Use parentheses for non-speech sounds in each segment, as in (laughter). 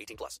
18 plus.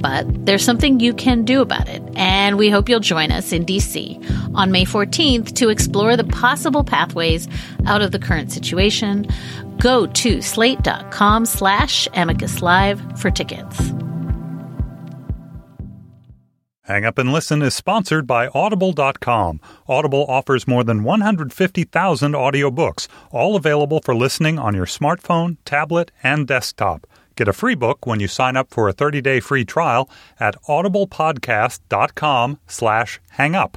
But there's something you can do about it, and we hope you'll join us in DC on May 14th to explore the possible pathways out of the current situation. Go to slate.com slash amicus live for tickets. Hang Up and Listen is sponsored by Audible.com. Audible offers more than 150,000 audiobooks, all available for listening on your smartphone, tablet, and desktop. Get a free book when you sign up for a 30-day free trial at audiblepodcast.com slash hangup.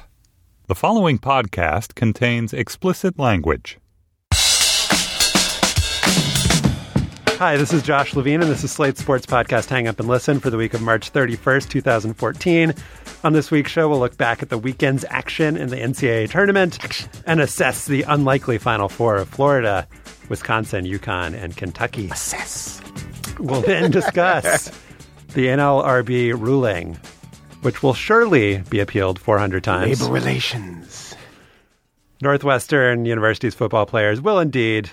The following podcast contains explicit language. Hi, this is Josh Levin, and this is Slate's Sports Podcast Hang Up and Listen for the week of March 31st, 2014. On this week's show, we'll look back at the weekend's action in the NCAA tournament and assess the unlikely Final Four of Florida, Wisconsin, UConn, and Kentucky. Assess. We'll then discuss the NLRB ruling, which will surely be appealed 400 times. Labor relations. Northwestern University's football players will indeed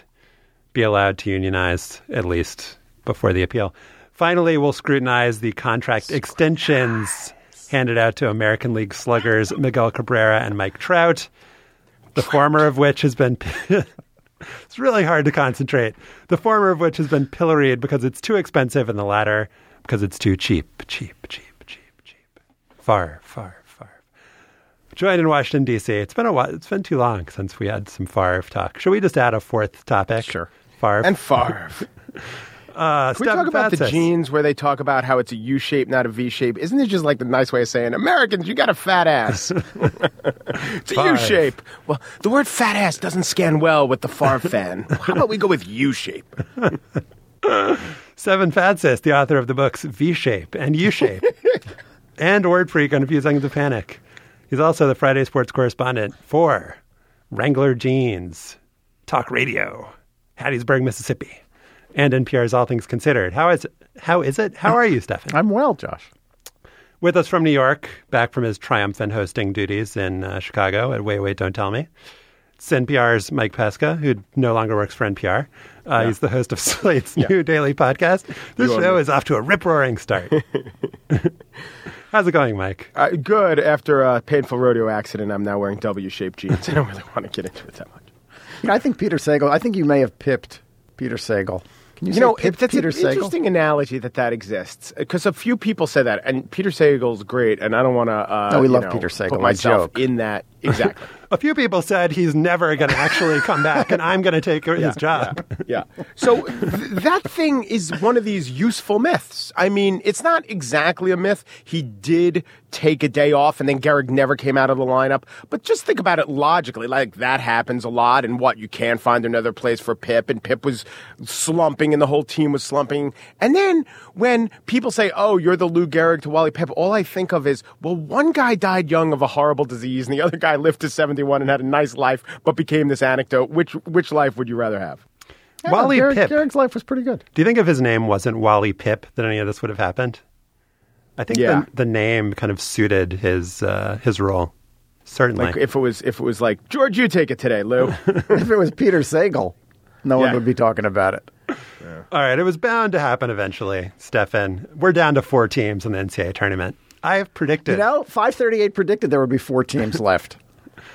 be allowed to unionize, at least before the appeal. Finally, we'll scrutinize the contract extensions handed out to American League sluggers Miguel Cabrera and Mike Trout, the former of which has been. (laughs) (laughs) (laughs) it's really hard to concentrate. The former of which has been pilloried because it's too expensive, and the latter because it's too cheap. Cheap, cheap, cheap, cheap. Far, far, far. Joined in Washington, D.C. It's been a while. It's been too long since we had some Favre talk. Should we just add a fourth topic? Sure. Favre. And Favre. (laughs) uh, Can we talk about the jeans where they talk about how it's a U shape, not a V shape? Isn't it just like the nice way of saying Americans, you got a fat ass? (laughs) it's a U shape. Well, the word fat ass doesn't scan well with the Favre (laughs) fan. How about we go with U shape? Stefan (laughs) Fatsis, the author of the books V Shape and U Shape, and Word Freak on Refusing to Panic. He's also the Friday sports correspondent for Wrangler Jeans, Talk Radio, Hattiesburg, Mississippi, and NPR's All Things Considered. How is how is it? How are you, Stefan? I'm well, Josh. With us from New York, back from his triumphant hosting duties in uh, Chicago at Wait Wait Don't Tell Me. It's NPR's Mike Pesca, who no longer works for NPR. Uh, He's the host of (laughs) Slate's new daily podcast. This show me. is off to a rip roaring start. (laughs) How's it going, Mike? Uh, good. After a painful rodeo accident, I'm now wearing W-shaped jeans. (laughs) I don't really want to get into it that much. You know, I think Peter Sagal. I think you may have pipped Peter Sagal. You, You say know, pipped that's Peter an Sagal? interesting analogy that that exists because a few people said that, and Peter Sagal's great, and I don't want to. Uh, No, we love know, Peter Sagal, Put myself joke. in that exactly. (laughs) A few people said he's never going to actually come back, and I'm going to take (laughs) his job. yeah. So th- that thing is one of these useful myths. I mean, it's not exactly a myth. He did take a day off and then Gehrig never came out of the lineup. But just think about it logically. Like that happens a lot and what? You can't find another place for Pipp and Pipp was slumping and the whole team was slumping. And then when people say, oh, you're the Lou Gehrig to Wally Pipp, all I think of is, well, one guy died young of a horrible disease and the other guy lived to 71 and had a nice life but became this anecdote. Which, which life would you rather have? Yeah, Wally Gehrig- Pipp. Gehrig's life was pretty good. Do you think if his name wasn't Wally Pipp, that any of this would have happened? I think Yeah. the, the name kind of suited his uh, his role. Certainly. Like if it was if it was like George, you take it today, Lou. (laughs) if it was Peter Sagal, no one would be talking about it. All right, it was bound to happen eventually, Stefan. We're down to four teams in the NCAA tournament. I have predicted. You know, 538 predicted there would be four teams (laughs) left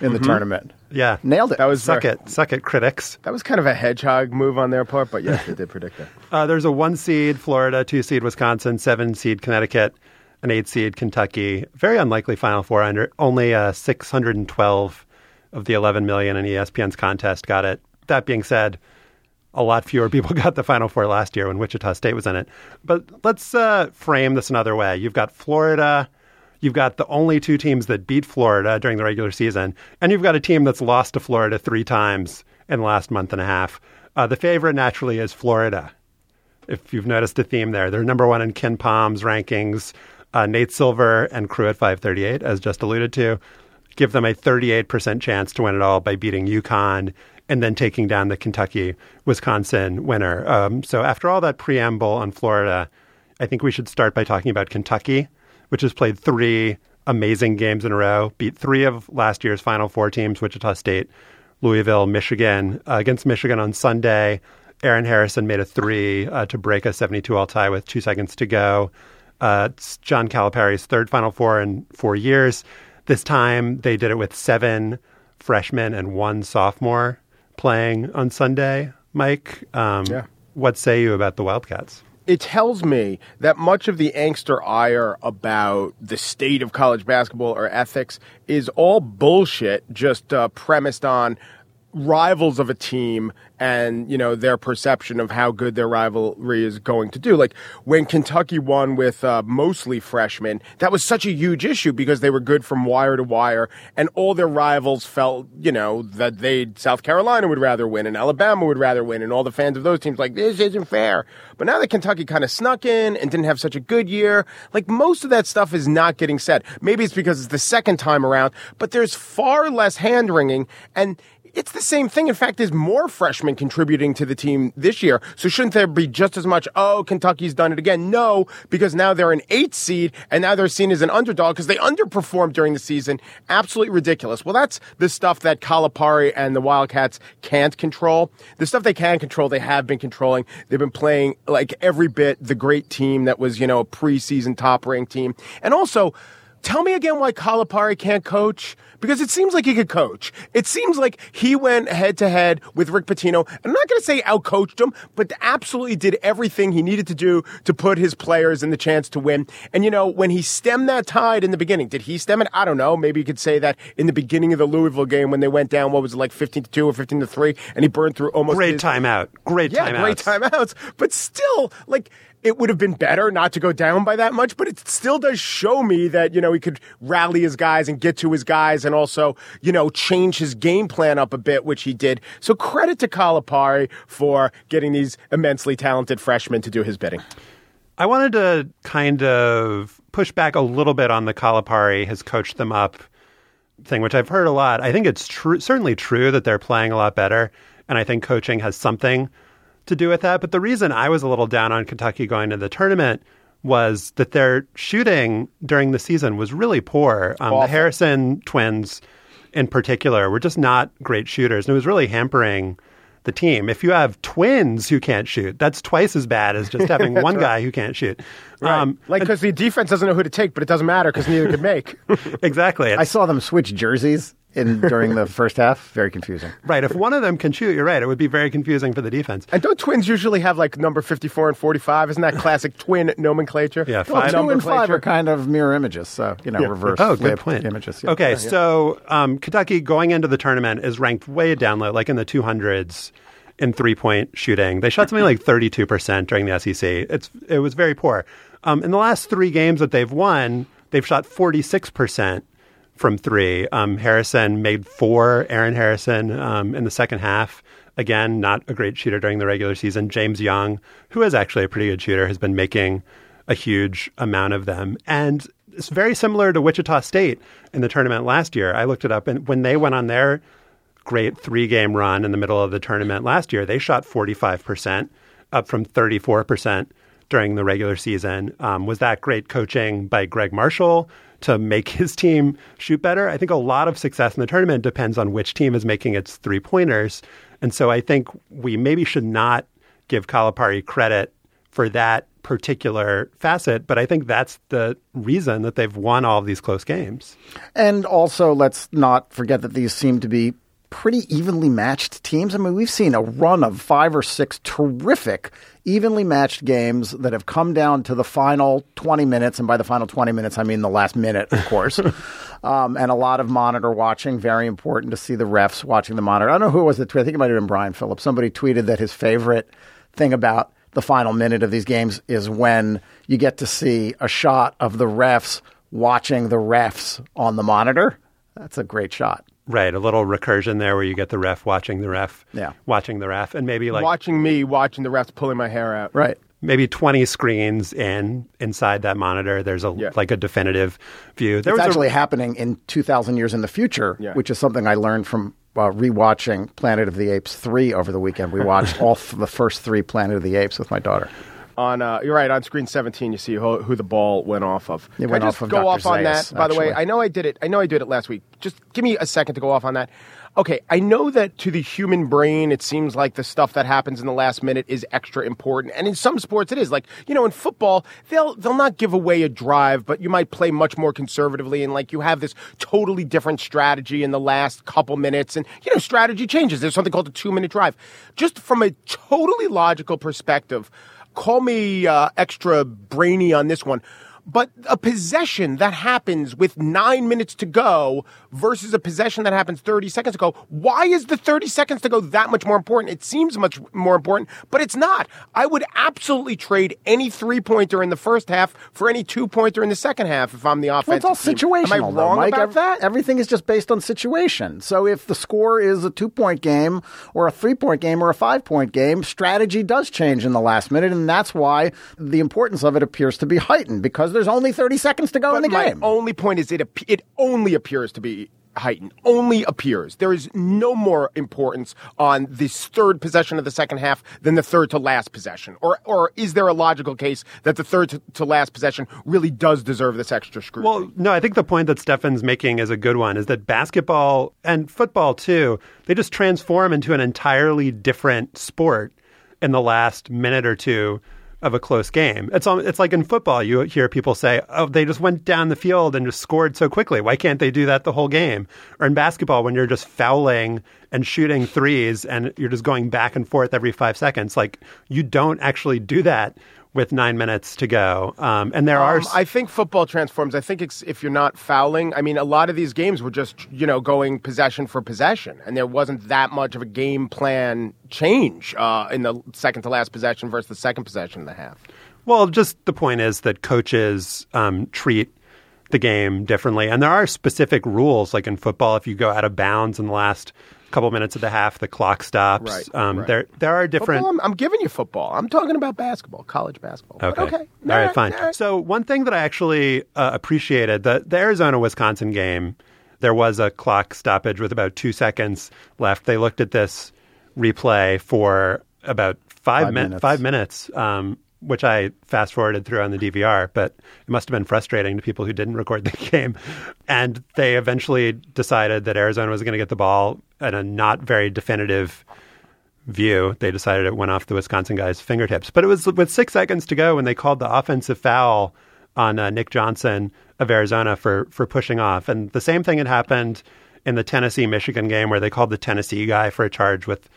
in the tournament. yeah, Nailed it. That was suck very- it, suck it, critics. That was kind of a hedgehog move on their part, but yes, they did predict that. (laughs) Uh, there's a one seed Florida, two seed Wisconsin, seven seed Connecticut, an eight seed Kentucky. Very unlikely Final Four. Under only uh, 612 of the 11 million in ESPN's contest got it. That being said, a lot fewer people (laughs) got the Final Four last year when Wichita State was in it. But let's uh, frame this another way. You've got Florida. You've got the only two teams that beat Florida during the regular season, and you've got a team that's lost to Florida three times in the last month and a half. Uh, the favorite naturally is Florida if you've noticed a theme there. They're number one in KenPom's rankings. Uh, Nate Silver and crew at 538, as just alluded to, give them a 38% chance to win it all by beating UConn and then taking down the Kentucky Wisconsin winner. Um, so, after all that preamble on Florida, I think we should start by talking about Kentucky, which has played three amazing games in a row, beat three of last year's Final Four teams, Wichita State, Louisville, Michigan. Uh, against Michigan on Sunday, Aaron Harrison made a three uh, to break a 72 all tie with two seconds to go. Uh, it's John Calipari's third Final Four in four years. This time they did it with seven freshmen and one sophomore playing on Sunday. Mike, um, Yeah. what say you about the Wildcats? It tells me that much of the angst or ire about the state of college basketball or ethics is all bullshit, just uh, premised on rivals of a team and you know their perception of how good their rivalry is going to do. Like when kentucky won with uh, mostly freshmen that was such a huge issue because they were good from wire to wire and all their rivals felt you know that they south carolina would rather win and alabama would rather win and all the fans of those teams like this isn't fair. But now that kentucky kind of snuck in and didn't have such a good year like most of that stuff is not getting said. Maybe it's because it's the second time around but there's far less hand wringing and it's the same thing. In fact, there's more freshmen contributing to the team this year. So shouldn't there be just as much, oh, Kentucky's done it again? No, because now they're an eight seed and now they're seen as an underdog because they underperformed during the season. Absolutely ridiculous. Well, that's the stuff that Calipari and the Wildcats can't control. The stuff they can control, they have been controlling. They've been playing like every bit the great team that was, you know, a preseason top ranked team. And also, Tell me again why Calipari can't coach? Because it seems like he could coach. It seems like he went head to head with Rick Pitino. I'm not going to say outcoached him, but absolutely did everything he needed to do to put his players in the chance to win. And you know, when he stemmed that tide in the beginning, did he stem it? I don't know. Maybe you could say that in the beginning of the Louisville game when they went down, what was it like 15 to 2 or 15 to 3 and he burned through almost Great his- timeout. Great yeah, timeouts. great timeouts. But still, like, it would have been better not to go down by that much, but it still does show me that, you know, he could rally his guys and get to his guys and also, you know, change his game plan up a bit, which he did. So credit to Calipari for getting these immensely talented freshmen to do his bidding. I wanted to kind of push back a little bit on the Calipari has coached them up thing, which I've heard a lot. I think it's true, certainly true that they're playing a lot better, and I think coaching has something to do with that. But the reason I was a little down on Kentucky going to the tournament was that their shooting during the season was really poor. Um, the Harrison twins, in particular, were just not great shooters, and it was really hampering the team. If you have twins who can't shoot, that's twice as bad as just (laughs) having one guy who can't shoot. Um, like because the defense doesn't know who to take, but it doesn't matter because neither can make. (laughs) exactly. I saw them switch jerseys in (laughs) during the first half. Very confusing. right. If one of them can shoot, you're right. It would be very confusing for the defense. and don't twins usually have like number fifty-four and forty-five? Isn't that classic (laughs) twin nomenclature? Yeah, Well, five. two and five Nomenclature. are kind of mirror images, so you know, reverse. Oh, good point. Images. yeah. Okay, so um, Kentucky going into the tournament is ranked way down low, like in the 200s in three point shooting. They shot something like (laughs) 32% during the SEC. It's it was very poor. Um, in the last three games that they've won, they've shot 46% from three. Um, Harrison made four. Aaron Harrison um, in the second half. Again, not a great shooter during the regular season. James Young, who is actually a pretty good shooter, has been making a huge amount of them. And it's very similar to Wichita State in the tournament last year. I looked it up, and when they went on their great three game run in the middle of the tournament last year, they shot 45%, up from 34% during the regular season. Um, was that great coaching by Gregg Marshall to make his team shoot better? I think a lot of success in the tournament depends on which team is making its three pointers. And so I think we maybe should not give Calipari credit for that particular facet, but I think that's the reason that they've won all of these close games. And also, let's not forget that these seem to be pretty evenly matched teams. I mean, we've seen a run of five or six terrific, evenly matched games that have come down to the final 20 minutes. And by the final 20 minutes, I mean the last minute, of course. (laughs) um, and a lot of monitor watching. Very important to see the refs watching the monitor. I don't know who it was the tweet. I think it might have been Brian Phillips. Somebody tweeted that his favorite thing about the final minute of these games is when you get to see a shot of the refs watching the refs on the monitor. That's a great shot. Right, a little recursion there where you get the ref watching the ref, Yeah. watching the ref, and maybe like watching me watching the refs pulling my hair out. Right. maybe twenty screens in inside that monitor. There's a Yeah. like a definitive view. There It's was a- actually happening in 2,000 years in the future, Yeah. which is something I learned from uh, rewatching Planet of the Apes 3 over the weekend. We watched (laughs) all th- the first three Planet of the Apes with my daughter. On uh, you're right on screen 17, you see who, who the ball went off of. It Can went I just off of go Dr. off on Zayas, that. By the way. I know I did it. I know I did it last week. Just give me a second to go off on that. Okay, I know that to the human brain, it seems like the stuff that happens in the last minute is extra important, and in some sports, it is. Like you know, in football, they'll they'll not give away a drive, but you might play much more conservatively, and like you have this totally different strategy in the last couple minutes, and you know, strategy changes. There's something called a two minute drive. Just from a totally logical perspective, call me uh, extra brainy on this one. But a possession that happens with nine minutes to go versus a possession that happens 30 seconds ago, why is the 30 seconds to go that much more important? It seems much more important, but it's not. I would absolutely trade any three pointer in the first half for any two pointer in the second half if I'm the Well, offense. it's all situational. Am I though, wrong Mike. about that? Everything is just based on situation. So if the score is a two point game or a three point game or a five point game, strategy does change in the last minute. And that's why the importance of it appears to be heightened because there's only 30 seconds to go in But the my game. only point is it ap- it only appears to be heightened. Only appears. There is no more importance on this third possession of the second half than the third to last possession. Or or is there a logical case that the third to, to last possession really does deserve this extra scrutiny? Well, no, I think the point that Stefan's making is a good one is that basketball and football too, they just transform into an entirely different sport in the last minute or two of a close game. It's it's like in football you hear people say, "Oh, they just went down the field and just scored so quickly. Why can't they do that the whole game?" Or in basketball when you're just fouling and shooting threes and you're just going back and forth every 5 seconds, like you don't actually do that with 9 minutes to go. Um, and there are Um, I think football transforms. I think it's if you're not fouling. I mean, a lot of these games were just you know going possession for possession, and there wasn't that much of a game plan change uh, in the second to last possession versus the second possession and a half. Well, just the point is that coaches um, treat the game differently, and there are specific rules. Like in football, if you go out of bounds in the last couple minutes of the half, the clock stops. Right, Um, right. There, there are different. Football, I'm, I'm giving you football. I'm talking about basketball, college basketball. Okay. okay. All right, fine. all right. So one thing that I actually uh, appreciated the the Arizona Wisconsin game, there was a clock stoppage with about two seconds left. They looked at this replay for about five, Five min- minutes. five minutes. Um, which I fast forwarded through on the DVR, but it must have been frustrating to people who didn't record the (laughs) game. And they eventually decided that Arizona was going to get the ball at a not very definitive view. They decided it went off the Wisconsin guy's fingertips. But it was with six seconds to go when they called the offensive foul on uh, Nick Johnson of Arizona for for pushing off. And the same thing had happened in the Tennessee Michigan game where they called the Tennessee guy for a charge with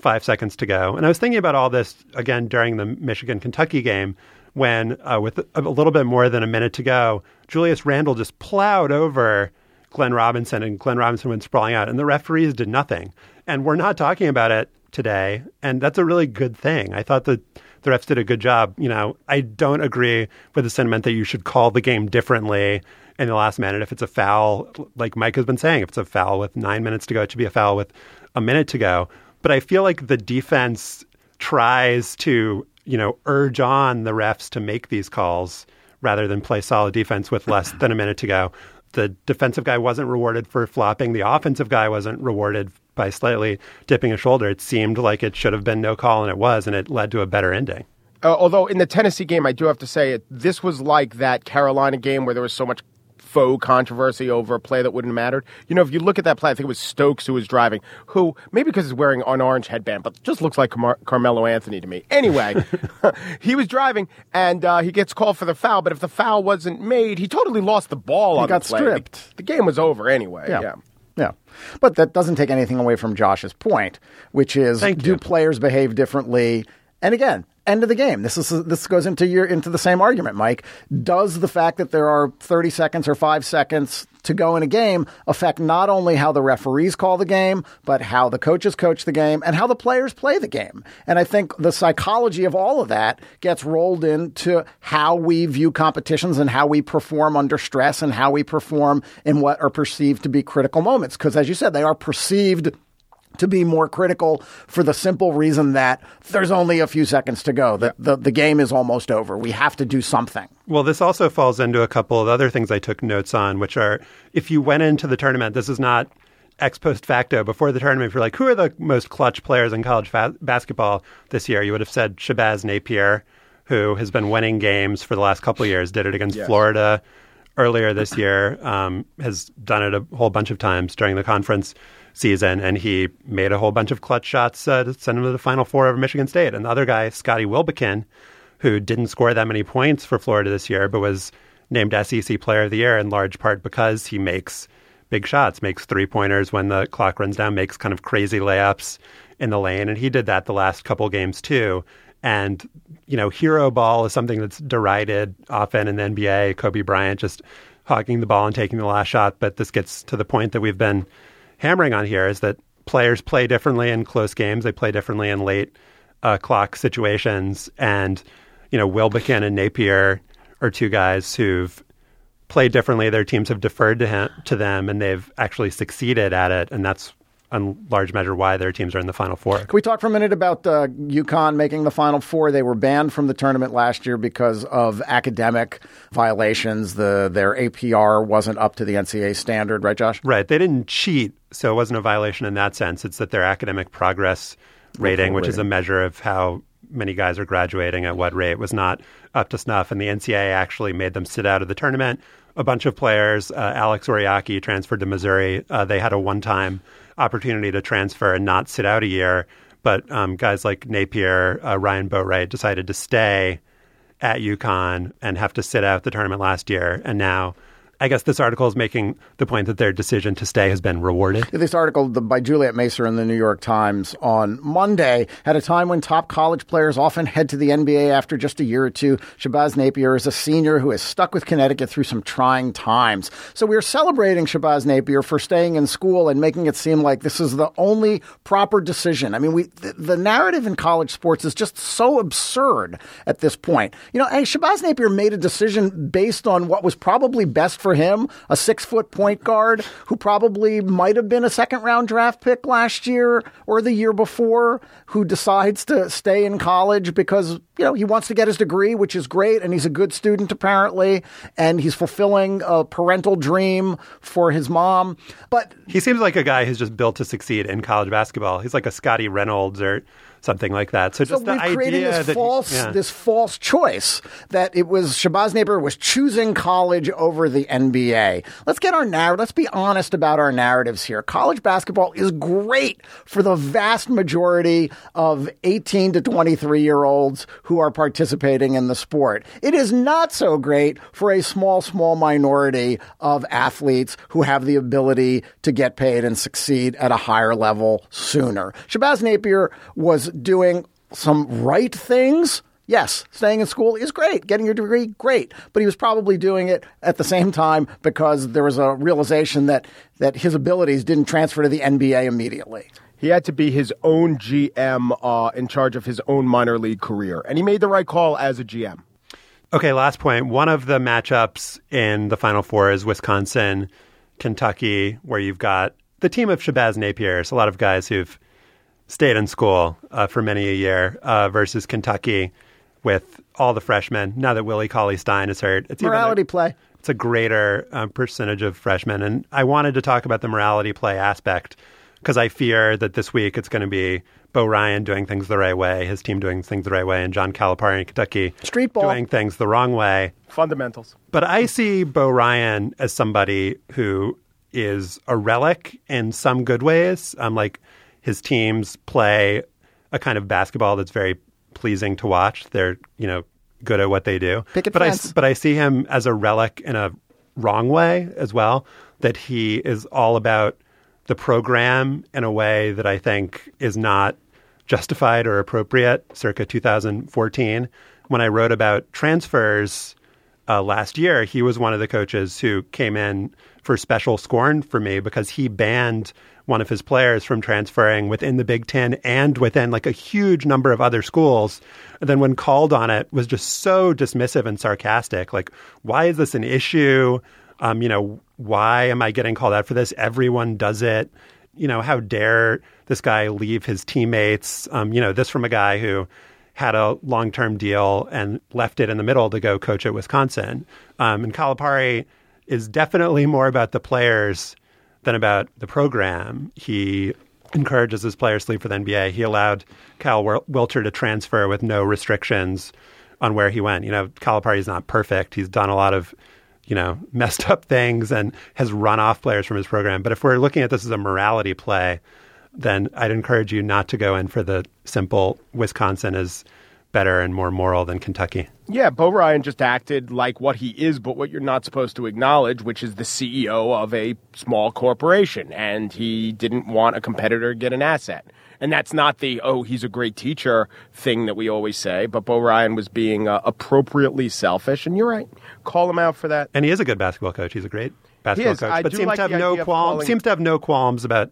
five seconds to go. And I was thinking about all this again during the Michigan Kentucky game when, uh, with a little bit more than a minute to go, Julius Randle just plowed over Glenn Robinson, and Glenn Robinson went sprawling out, and the referees did nothing. And we're not talking about it today, and that's a really good thing. I thought that the refs did a good job. You know, I don't agree with the sentiment that you should call the game differently in the last minute if it's a foul, like Mike has been saying. If it's a foul with nine minutes to go, it should be a foul with a minute to go. But I feel like the defense tries to, you know, urge on the refs to make these calls rather than play solid defense with less than a minute to go. The defensive guy wasn't rewarded for flopping. The offensive guy wasn't rewarded by slightly dipping a shoulder. It seemed like it should have been no call, and it was, and it led to a better ending. Uh, although in the Tennessee game, I do have to say it. This was like that Carolina game where there was so much faux controversy over a play that wouldn't have mattered. You know, if you look at that play, I think it was Stokes who was driving, who maybe because he's wearing an orange headband, but just looks like Car- Carmelo Anthony to me. Anyway, (laughs) (laughs) he was driving and uh, he gets called for the foul, but if the foul wasn't made, he totally lost the ball He on got the play. stripped. The, the game was over anyway. Yeah. yeah. Yeah. But that doesn't take anything away from Josh's point, which is Thank do you. players behave differently? And again, end of the game. This is this goes into your into the same argument, Mike. Does the fact that there are 30 seconds or 5 seconds to go in a game affect not only how the referees call the game, but how the coaches coach the game and how the players play the game? And I think the psychology of all of that gets rolled into how we view competitions and how we perform under stress and how we perform in what are perceived to be critical moments because as you said they are perceived to be more critical for the simple reason that there's only a few seconds to go. The, the, the game is almost over. We have to do something. Well, this also falls into a couple of other things I took notes on, which are if you went into the tournament, this is not ex post facto. Before the tournament, if you're like, who are the most clutch players in college fa- basketball this year? You would have said Shabazz Napier, who has been winning games for the last couple of years, did it against Yes. Florida earlier this year, um, has done it a whole bunch of times during the conference season, and he made a whole bunch of clutch shots uh, to send him to the Final Four of Michigan State. And the other guy, Scottie Wilbekin, who didn't score that many points for Florida this year, but was named SEC Player of the Year in large part because he makes big shots, makes three pointers when the clock runs down, makes kind of crazy layups in the lane. And he did that the last couple games too. And, you know, hero ball is something that's derided often in the NBA. Kobe Bryant just hogging the ball and taking the last shot. But this gets to the point that we've been hammering on here is that players play differently in close games. They play differently in late uh, clock situations. And, you know, Wilbekin and Napier are two guys who've played differently. Their teams have deferred to him, to them, and they've actually succeeded at it. And that's in large measure why their teams are in the Final Four. Can we talk for a minute about uh, UConn making the Final Four? They were banned from the tournament last year because of academic violations. The their APR wasn't up to the NCAA standard, right, Josh? Right. They didn't cheat, so it wasn't a violation in that sense. It's that their academic progress rating, which is a measure of how many guys are graduating at what rate, was not up to snuff. And the NCAA actually made them sit out of the tournament. A bunch of players, uh, Alex Oriakhi transferred to Missouri. Uh, they had a one time opportunity to transfer and not sit out a year. But um, guys like Napier, uh, Ryan Boatright decided to stay at UConn and have to sit out the tournament last year. And now I guess this article is making the point that their decision to stay has been rewarded. This article by Juliet Macur in the New York Times on Monday at a time when top college players often head to the NBA after just a year or two. Shabazz Napier is a senior who has stuck with Connecticut through some trying times. So we're celebrating Shabazz Napier for staying in school and making it seem like this is the only proper decision. I mean, we the, the narrative in college sports is just so absurd at this point. You know, hey, Shabazz Napier made a decision based on what was probably best for him, a six foot point guard who probably might have been a second round draft pick last year or the year before, who decides to stay in college because, you know, he wants to get his degree, which is great, and he's a good student apparently, and he's fulfilling a parental dream for his mom. But He seems like a guy who's just built to succeed in college basketball. He's like a Scottie Reynolds or something like that. So So just the we've created idea this that false yeah. this false choice that it was Shabazz Napier was choosing college over the NBA. Let's get our narrative. Let's be honest about our narratives here. College basketball is great for the vast majority of 18 to 23 year olds who are participating in the sport. It is not so great for a small, small minority of athletes who have the ability to get paid and succeed at a higher level sooner. Shabazz Napier was doing some right things. Yes, staying in school is great. Getting your degree, great. But he was probably doing it at the same time because there was a realization that, that his abilities didn't transfer to the NBA immediately. He had to be his own GM uh, in charge of his own minor league career. And he made the right call as a GM. Okay, last point. One of the matchups in the Final Four is Wisconsin, Kentucky, where you've got the team of Shabazz Napier, so a lot of guys who've stayed in school uh, for many a year, uh, versus Kentucky with all the freshmen. Now that Willie Cauley Stein is hurt, it's even a- Morality play. it's a greater um, percentage of freshmen. And I wanted to talk about the morality play aspect because I fear that this week it's going to be Bo Ryan doing things the right way, his team doing things the right way, and John Calipari in Kentucky Street ball. doing things the wrong way. Fundamentals. But I see Bo Ryan as somebody who is a relic in some good ways. I'm um, like his teams play a kind of basketball that's very pleasing to watch. They're you know good at what they do. Picket but I but I see him as a relic in a wrong way as well. That he is all about the program in a way that I think is not justified or appropriate circa 2014. When I wrote about transfers uh, last year, he was one of the coaches who came in for special scorn for me because he banned one of his players from transferring within the Big Ten and within like a huge number of other schools. And then when called on it, was just so dismissive and sarcastic. Like, why is this an issue? Um, you know, why am I getting called out for this? Everyone does it. You know, how dare this guy leave his teammates? Um, you know, this from a guy who had a long term deal and left it in the middle to go coach at Wisconsin. Um, and Calipari is definitely more about the players than about the program. He encourages his players to leave for the NBA. He allowed Cal Wil- Wiltjer to transfer with no restrictions on where he went. You know, Calipari is not perfect. He's done a lot of, you know, (laughs) messed up things and has run off players from his program. But if we're looking at this as a morality play, then I'd encourage you not to go in for the simple Wisconsin is better and more moral than Kentucky. Yeah, Bo Ryan just acted like what he is, but what you're not supposed to acknowledge, which is the CEO of a small corporation. And he didn't want a competitor to get an asset. And that's not the, oh, he's a great teacher thing that we always say, but Bo Ryan was being uh, appropriately selfish. And you're right. Call him out for that. And he is a good basketball coach. He's a great basketball coach, I but seems like to have no qualms. calling- Seems to have no qualms about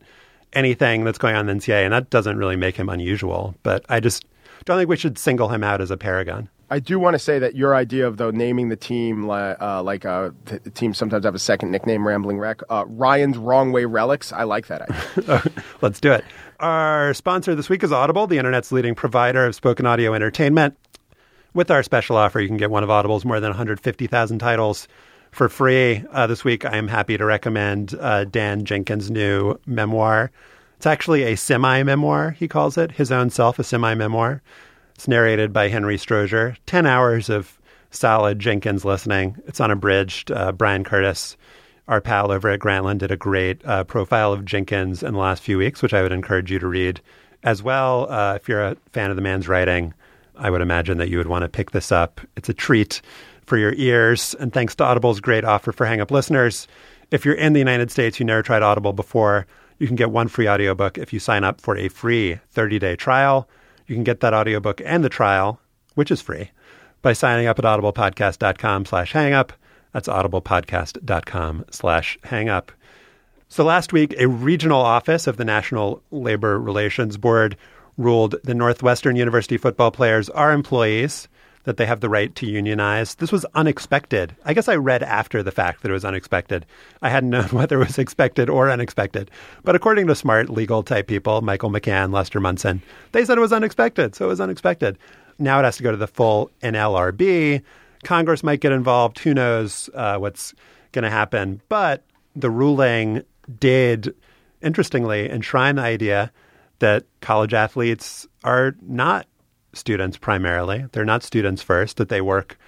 anything that's going on in the NCAA, and that doesn't really make him unusual. But I just don't think we should single him out as a paragon. I do want to say that your idea of though naming the team uh, like uh, t- the teams sometimes have a second nickname, Rambling Wreck. Uh, Ryan's Wrong Way Relics. I like that idea. (laughs) Let's do it. Our sponsor this week is Audible, the internet's leading provider of spoken audio entertainment. With our special offer, you can get one of Audible's more than 150,000 titles for free. Uh, this week, I am happy to recommend uh, Dan Jenkins' new memoir. It's actually a semi memoir, he calls it, his own self, a semi memoir. It's narrated by Henry Strozier. 10 hours of solid Jenkins listening. It's unabridged. Uh, Bryan Curtis, our pal over at Grantland, did a great uh, profile of Jenkins in the last few weeks, which I would encourage you to read as well. Uh, if you're a fan of the man's writing, I would imagine that you would want to pick this up. It's a treat for your ears. And thanks to Audible's great offer for Hang Up listeners. If you're in the United States, you never tried Audible before, you can get one free audiobook if you sign up for a free 30 day trial. You can get that audiobook and the trial, which is free, by signing up at audiblepodcast.com slash hangup. That's audiblepodcast.com slash hangup. So last week, a regional office of the National Labor Relations Board ruled the Northwestern University football players are employees, that they have the right to unionize. This was unexpected. I guess I read after the fact that it was unexpected. I hadn't (laughs) known whether it was expected or unexpected. But according to smart legal type people, Michael McCann, Lester Munson, they said it was unexpected. So it was unexpected. Now it has to go to the full NLRB. Congress might get involved. Who knows uh, what's going to happen? But the ruling did, interestingly, enshrine the idea that college athletes are not students primarily. They're not students first, that they work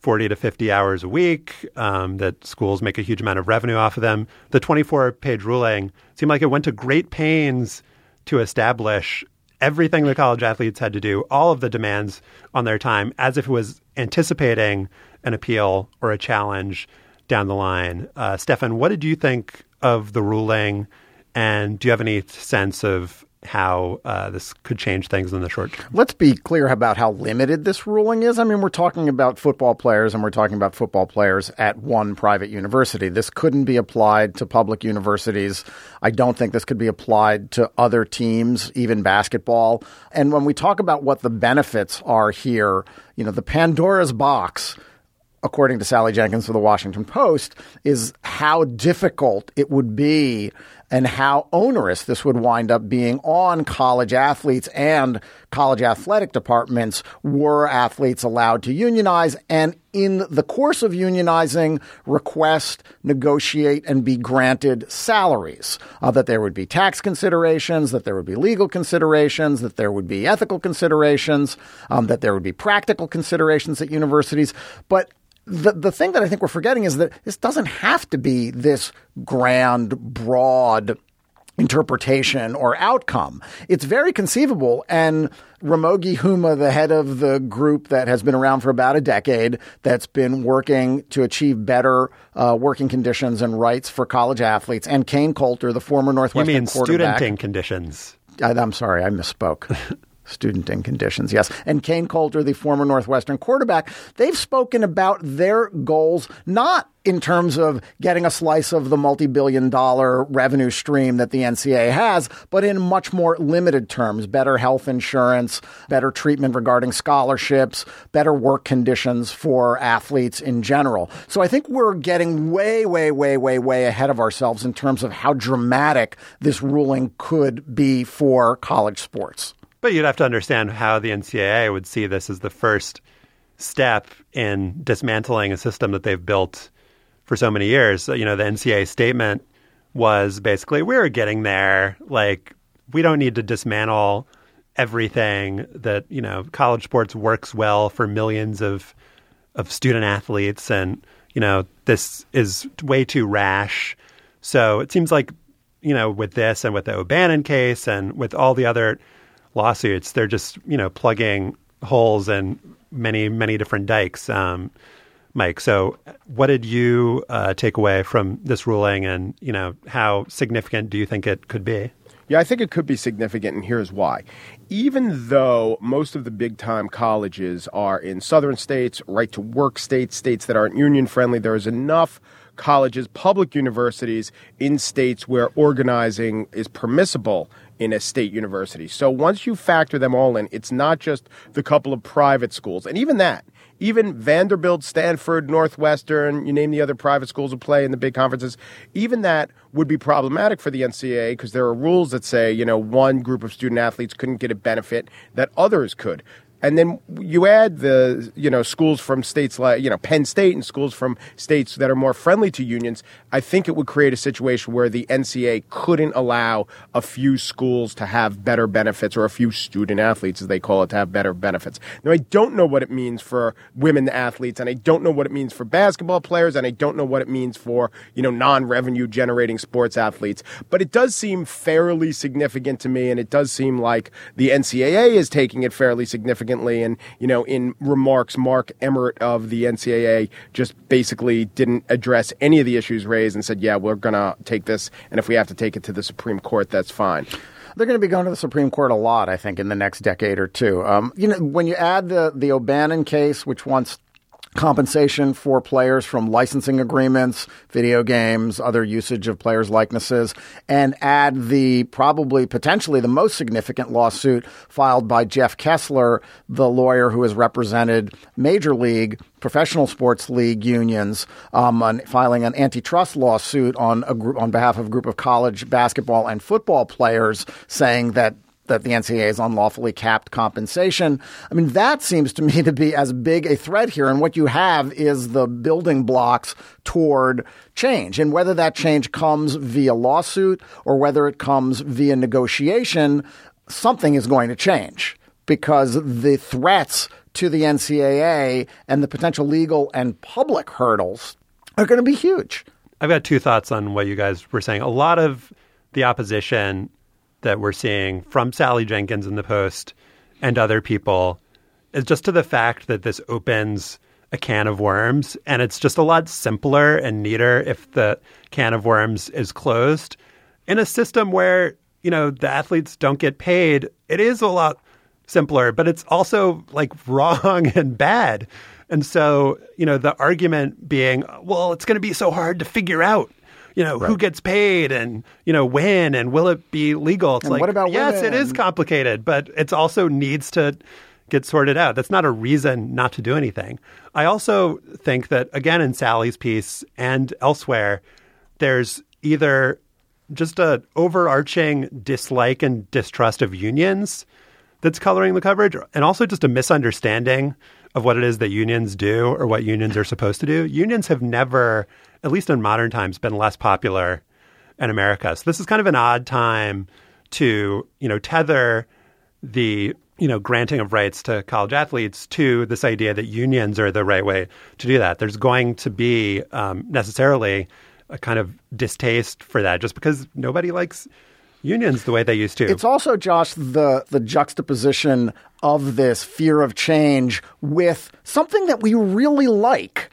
40 to 50 hours a week, um, that schools make a huge amount of revenue off of them. The 24 page ruling seemed like it went to great pains to establish everything the college athletes had to do, all of the demands on their time, as if it was anticipating an appeal or a challenge down the line. Uh, Stefan, what did you think of the ruling? And do you have any sense of how uh, this could change things in the short term? Let's be clear about how limited this ruling is. I mean, we're talking about football players and we're talking about football players at one private university. This couldn't be applied to public universities. I don't think this could be applied to other teams, even basketball. And when we talk about what the benefits are here, you know, the Pandora's box according to Sally Jenkins of the Washington Post, is how difficult it would be and how onerous this would wind up being on college athletes and college athletic departments. Were athletes allowed to unionize? And in the course of unionizing request negotiate and be granted salaries uh, that there would be tax considerations that there would be legal considerations that there would be ethical considerations um, that there would be practical considerations at universities. But the the thing that I think we're forgetting is that this doesn't have to be this grand, broad interpretation or outcome. It's very conceivable. And Ramogi Huma, the head of the group that has been around for about a decade, that's been working to achieve better uh, working conditions and rights for college athletes, and Kain Colter, the former Northwestern you mean quarterback. studenting conditions? I, I'm sorry, I misspoke. (laughs) studenting conditions, yes. And Kain Colter, the former Northwestern quarterback, they've spoken about their goals not in terms of getting a slice of the multi billion dollar revenue stream that the NCAA has, but in much more limited terms better health insurance, better treatment regarding scholarships, better work conditions for athletes in general. So I think we're getting way, way, way, way, way ahead of ourselves in terms of how dramatic this ruling could be for college sports. But you'd have to understand how the NCAA would see this as the first step in dismantling a system that they've built for so many years. You know, the NCAA statement was basically, we're getting there. Like, we don't need to dismantle everything that, you know, college sports works well for millions of of student athletes and, you know, this is way too rash. So it seems like, you know, with this and with the O'Bannon case and with all the other lawsuits. They're just you know plugging holes in many many different dikes. Um, Mike, so what did you uh, take away from this ruling, and you know how significant do you think it could be? Yeah, I think it could be significant, and here's why. Even though most of the big time colleges are in southern states, right to work states, states that aren't union friendly, there is enough colleges, public universities in states where organizing is permissible in a state university. So once you factor them all in, it's not just the couple of private schools. And even that, even Vanderbilt, Stanford, Northwestern, you name the other private schools who play in the big conferences, even that would be problematic for the NCAA because there are rules that say, you know, one group of student athletes couldn't get a benefit that others could and then you add the you know schools from states like you know Penn State and schools from states that are more friendly to unions, I think it would create a situation where the NCAA couldn't allow a few schools to have better benefits or a few student athletes, as they call it, to have better benefits. Now I don't know what it means for women athletes, and I don't know what it means for basketball players, and I don't know what it means for you know non-revenue generating sports athletes, but it does seem fairly significant to me, and it does seem like the NCAA is taking it fairly significant And, you know, in remarks, Mark Emmert of the NCAA just basically didn't address any of the issues raised and said, yeah, we're going to take this. And if we have to take it to the Supreme Court, that's fine. They're going to be going to the Supreme Court a lot, I think, in the next decade or two. Um, you know, when you add the the O'Bannon case, which wants compensation for players from licensing agreements, video games, other usage of players' likenesses, and add the probably potentially the most significant lawsuit filed by Jeff Kessler, the lawyer who has represented major league professional sports league unions, um, on filing an antitrust lawsuit on a group on behalf of a group of college basketball and football players, saying that that the NCAA has unlawfully capped compensation. I mean, that seems to me to be as big a threat here. And what you have is the building blocks toward change. And whether that change comes via lawsuit or whether it comes via negotiation, something is going to change because the threats to the NCAA and the potential legal and public hurdles are going to be huge. I've got two thoughts on what you guys were saying. A lot of the opposition that we're seeing from Sally Jenkins in the Post and other people is just to the fact that this opens a can of worms and it's just a lot simpler and neater if the can of worms is closed. In a system where you know the athletes don't get paid it is a lot simpler but it's also like (laughs) wrong and bad. And so you know the argument being well it's going to be so hard to figure out you know who gets paid and you know when and will it be legal? It's And like what about yes women? it is complicated but it also needs to get sorted out. That's not a reason not to do anything. I also think that again in sally's piece and elsewhere there's either just a overarching dislike and distrust of unions that's coloring the coverage and also just a misunderstanding of what it is that unions do or what unions are supposed to do. Unions have never at least in modern times been less popular in america so this is kind of an odd time to you know tether the you know granting of rights to college athletes to this idea that unions are the right way to do that. There's going to be um, necessarily a kind of distaste for that, just because nobody likes unions the way they used to. It's also, Josh, the the juxtaposition of this fear of change with something that we really like,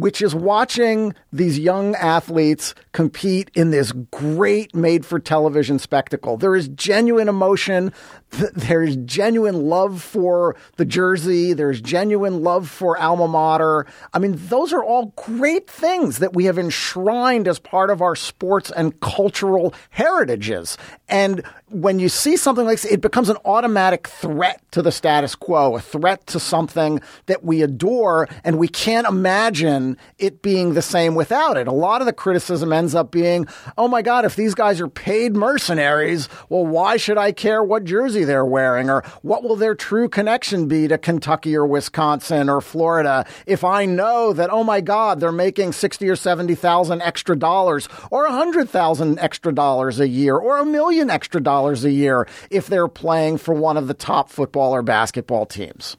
which is watching these young athletes compete in this great made for television spectacle. There is genuine emotion. Th- There's genuine love for the jersey. There's genuine love for alma mater. I mean, those are all great things that we have enshrined as part of our sports and cultural heritages. And when you see something like this, it becomes an automatic threat to the status quo, a threat to something that we adore, and we can't imagine it being the same without it. A lot of the criticism ends up being, oh my God, if these guys are paid mercenaries, well, why should I care what jersey they're wearing? Or what will their true connection be to Kentucky or Wisconsin or Florida if I know that, oh my God, they're making 60 or 70,000 extra dollars or 100,000 extra dollars a year or a million extra dollars a year if they're playing for one of the top football or basketball teams?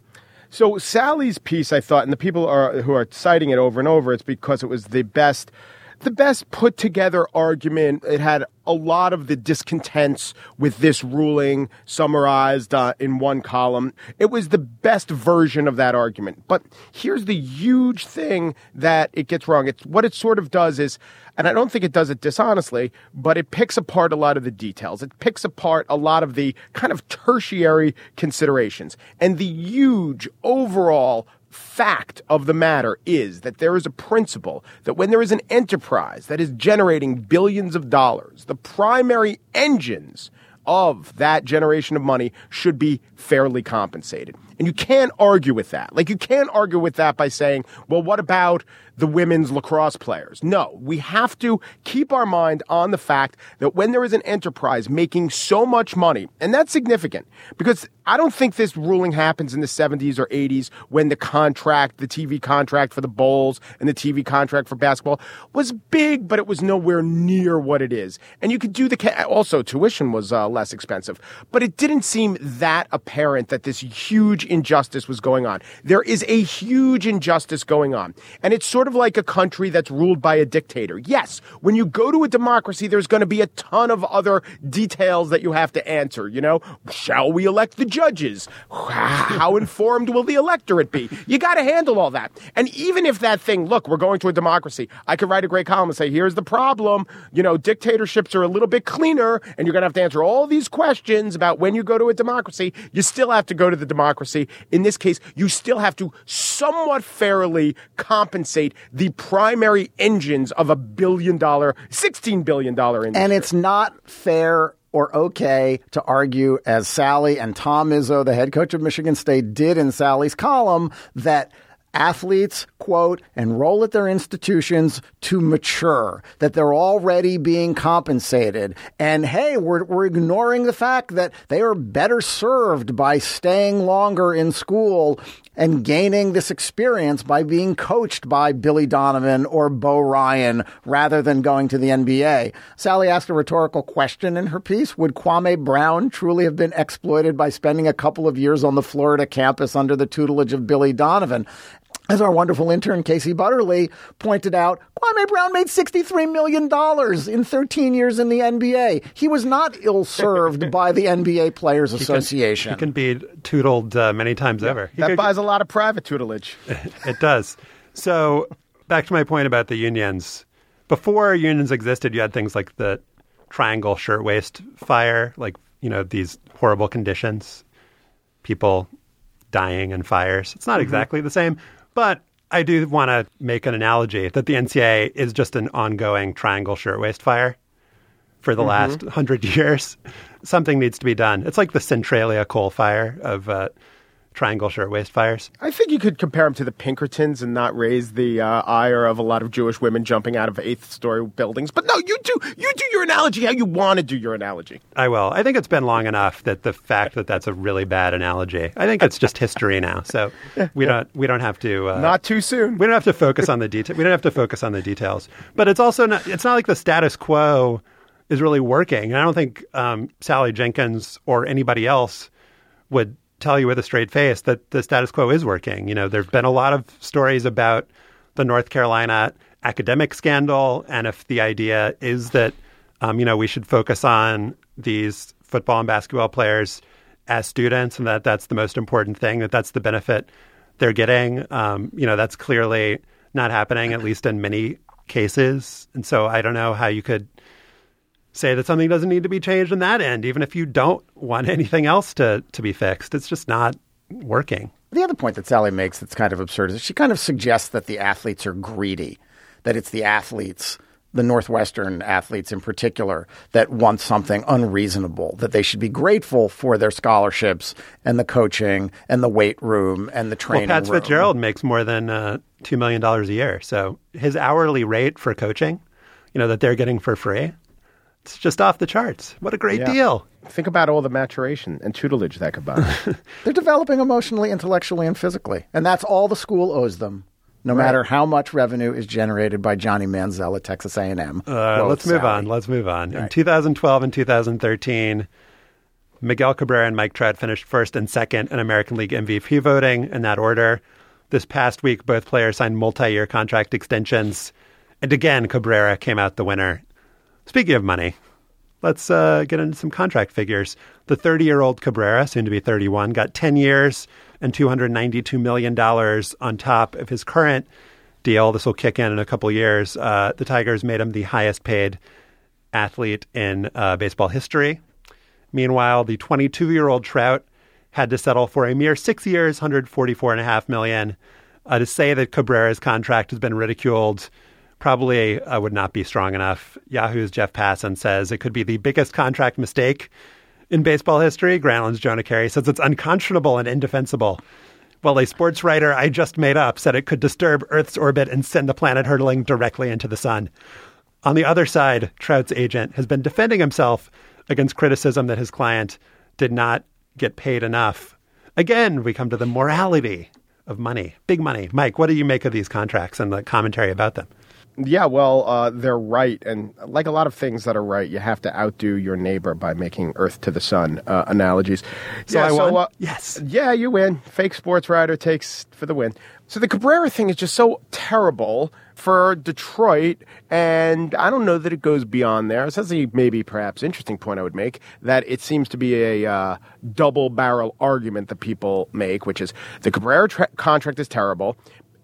So Sally's piece, I thought, and the people are who are citing it over and over, it's because it was the best, the best put together argument. It had a lot of the discontents with this ruling summarized uh, in one column. It was the best version of that argument. But here's the huge thing that it gets wrong. It's what it sort of does is, and I don't think it does it dishonestly, but it picks apart a lot of the details. It picks apart a lot of the kind of tertiary considerations and the huge overall fact of the matter is that there is a principle that when there is an enterprise that is generating billions of dollars, the primary engines of that generation of money should be fairly compensated. And you can't argue with that. Like, you can't argue with that by saying, well, what about the women's lacrosse players? No, we have to keep our mind on the fact that when there is an enterprise making so much money, and that's significant because I don't think this ruling happens in the 70s or 80s when the contract, the TV contract for the Bulls and the TV contract for basketball was big, but it was nowhere near what it is. And you could do the, also tuition was uh, less expensive, but it didn't seem that apparent that this huge injustice was going on. There is a huge injustice going on. And it's sort of like a country that's ruled by a dictator. Yes, when you go to a democracy, there's going to be a ton of other details that you have to answer. You know, shall we elect the judges? How informed will the electorate be? You got to handle all that. And even if that thing, look, we're going to a democracy, I could write a great column and say, here's the problem. You know, dictatorships are a little bit cleaner, and you're going to have to answer all these questions about when you go to a democracy. You still have to go to the democracy. In this case, you still have to somewhat fairly compensate the primary engines of a billion dollar, $16 billion industry. And it's not fair or okay to argue, as Sally and Tom Izzo, the head coach of Michigan State, did in Sally's column, that athletes, quote, enroll at their institutions to mature, that they're already being compensated. And hey, we're, we're ignoring the fact that they are better served by staying longer in school and gaining this experience by being coached by Billy Donovan or Bo Ryan rather than going to the NBA. Sally asked a rhetorical question in her piece. Would Kwame Brown truly have been exploited by spending a couple of years on the Florida campus under the tutelage of Billy Donovan? As our wonderful intern Casey Butterly pointed out, Kwame Brown made $63 million in 13 years in the NBA. He was not ill served (laughs) by the NBA Players Association. He can be tuteled uh, many times over. He That could- buys a lot of private tutelage. (laughs) it does. So back to my point about the unions. Before unions existed, you had things like the triangle shirtwaist fire, like you know these horrible conditions, people dying in fires. It's not exactly the same, but I do want to make an analogy that the NCAA is just an ongoing triangle shirtwaist fire for the last (laughs) hundred years. Something needs to be done. It's like the Centralia coal fire of uh, triangle shirtwaist fires. I think you could compare them to the Pinkertons and not raise the uh, ire of a lot of Jewish women jumping out of eighth story buildings. But no, you do you do your analogy how you want to do your analogy. I will. I think it's been long enough that the fact that that's a really bad analogy. I think it's just history now. So we don't we don't have to uh, Not too soon. we don't have to focus on the detail. We don't have to focus on the details. But it's also not. It's not like the status quo is really working. And I don't think um, Sally Jenkins or anybody else would tell you with a straight face that the status quo is working. You know, there've been a lot of stories about the North Carolina academic scandal, and if the idea is that um, you know we should focus on these football and basketball players as students, and that that's the most important thing, that that's the benefit they're getting. Um, you know, that's clearly not happening, at least in many cases. And so I don't know how you could say that something doesn't need to be changed in that end, even if you don't want anything else to, to be fixed. It's just not working. The other point that Sally makes that's kind of absurd is she kind of suggests that the athletes are greedy, that it's the athletes, the Northwestern athletes in particular, that want something unreasonable, that they should be grateful for their scholarships and the coaching and the weight room and the training. Well, Pat room. Fitzgerald makes more than uh, $2 million a year. So his hourly rate for coaching, you know, that they're getting for free, it's just off the charts. What a great Yeah. deal. Think about all the maturation and tutelage that could buy. (laughs) They're developing emotionally, intellectually, and physically. And that's all the school owes them, no matter how much revenue is generated by Johnny Manziel at Texas A&M. Uh, let's move on. Let's move on. In 2012 and 2013, Miguel Cabrera and Mike Trout finished first and second in American League MVP voting in that order. This past week, both players signed multi year contract extensions. And again, Cabrera came out the winner. Speaking of money, let's uh, get into some contract figures. The 30 year old Cabrera, soon to be 31, got 10 years and $292 million on top of his current deal. This will kick in in a couple years. Uh, the Tigers made him the highest paid athlete in uh, baseball history. Meanwhile, the 22 year old Trout had to settle for a mere six years, 144.5 million. Uh, to say that Cabrera's contract has been ridiculed probably uh, would not be strong enough. Yahoo's Jeff Passan says it could be the biggest contract mistake in baseball history. Grantland's Jonah Keri says it's unconscionable and indefensible. Well, a sports writer I just made up said it could disturb Earth's orbit and send the planet hurtling directly into the sun. On the other side, Trout's agent has been defending himself against criticism that his client did not get paid enough. Again, we come to the morality of money, big money. Mike, what do you make of these contracts and the commentary about them? Yeah, well, uh, they're right, and like a lot of things that are right, you have to outdo your neighbor by making Earth to the Sun uh, analogies. So yeah, I won? uh, Yes. Yeah, you win. Fake sports writer takes for the win. So the Cabrera thing is just so terrible for Detroit, and I don't know that it goes beyond there. So that's a maybe perhaps interesting point I would make that it seems to be a uh, double barrel argument that people make, which is the Cabrera tra- contract is terrible.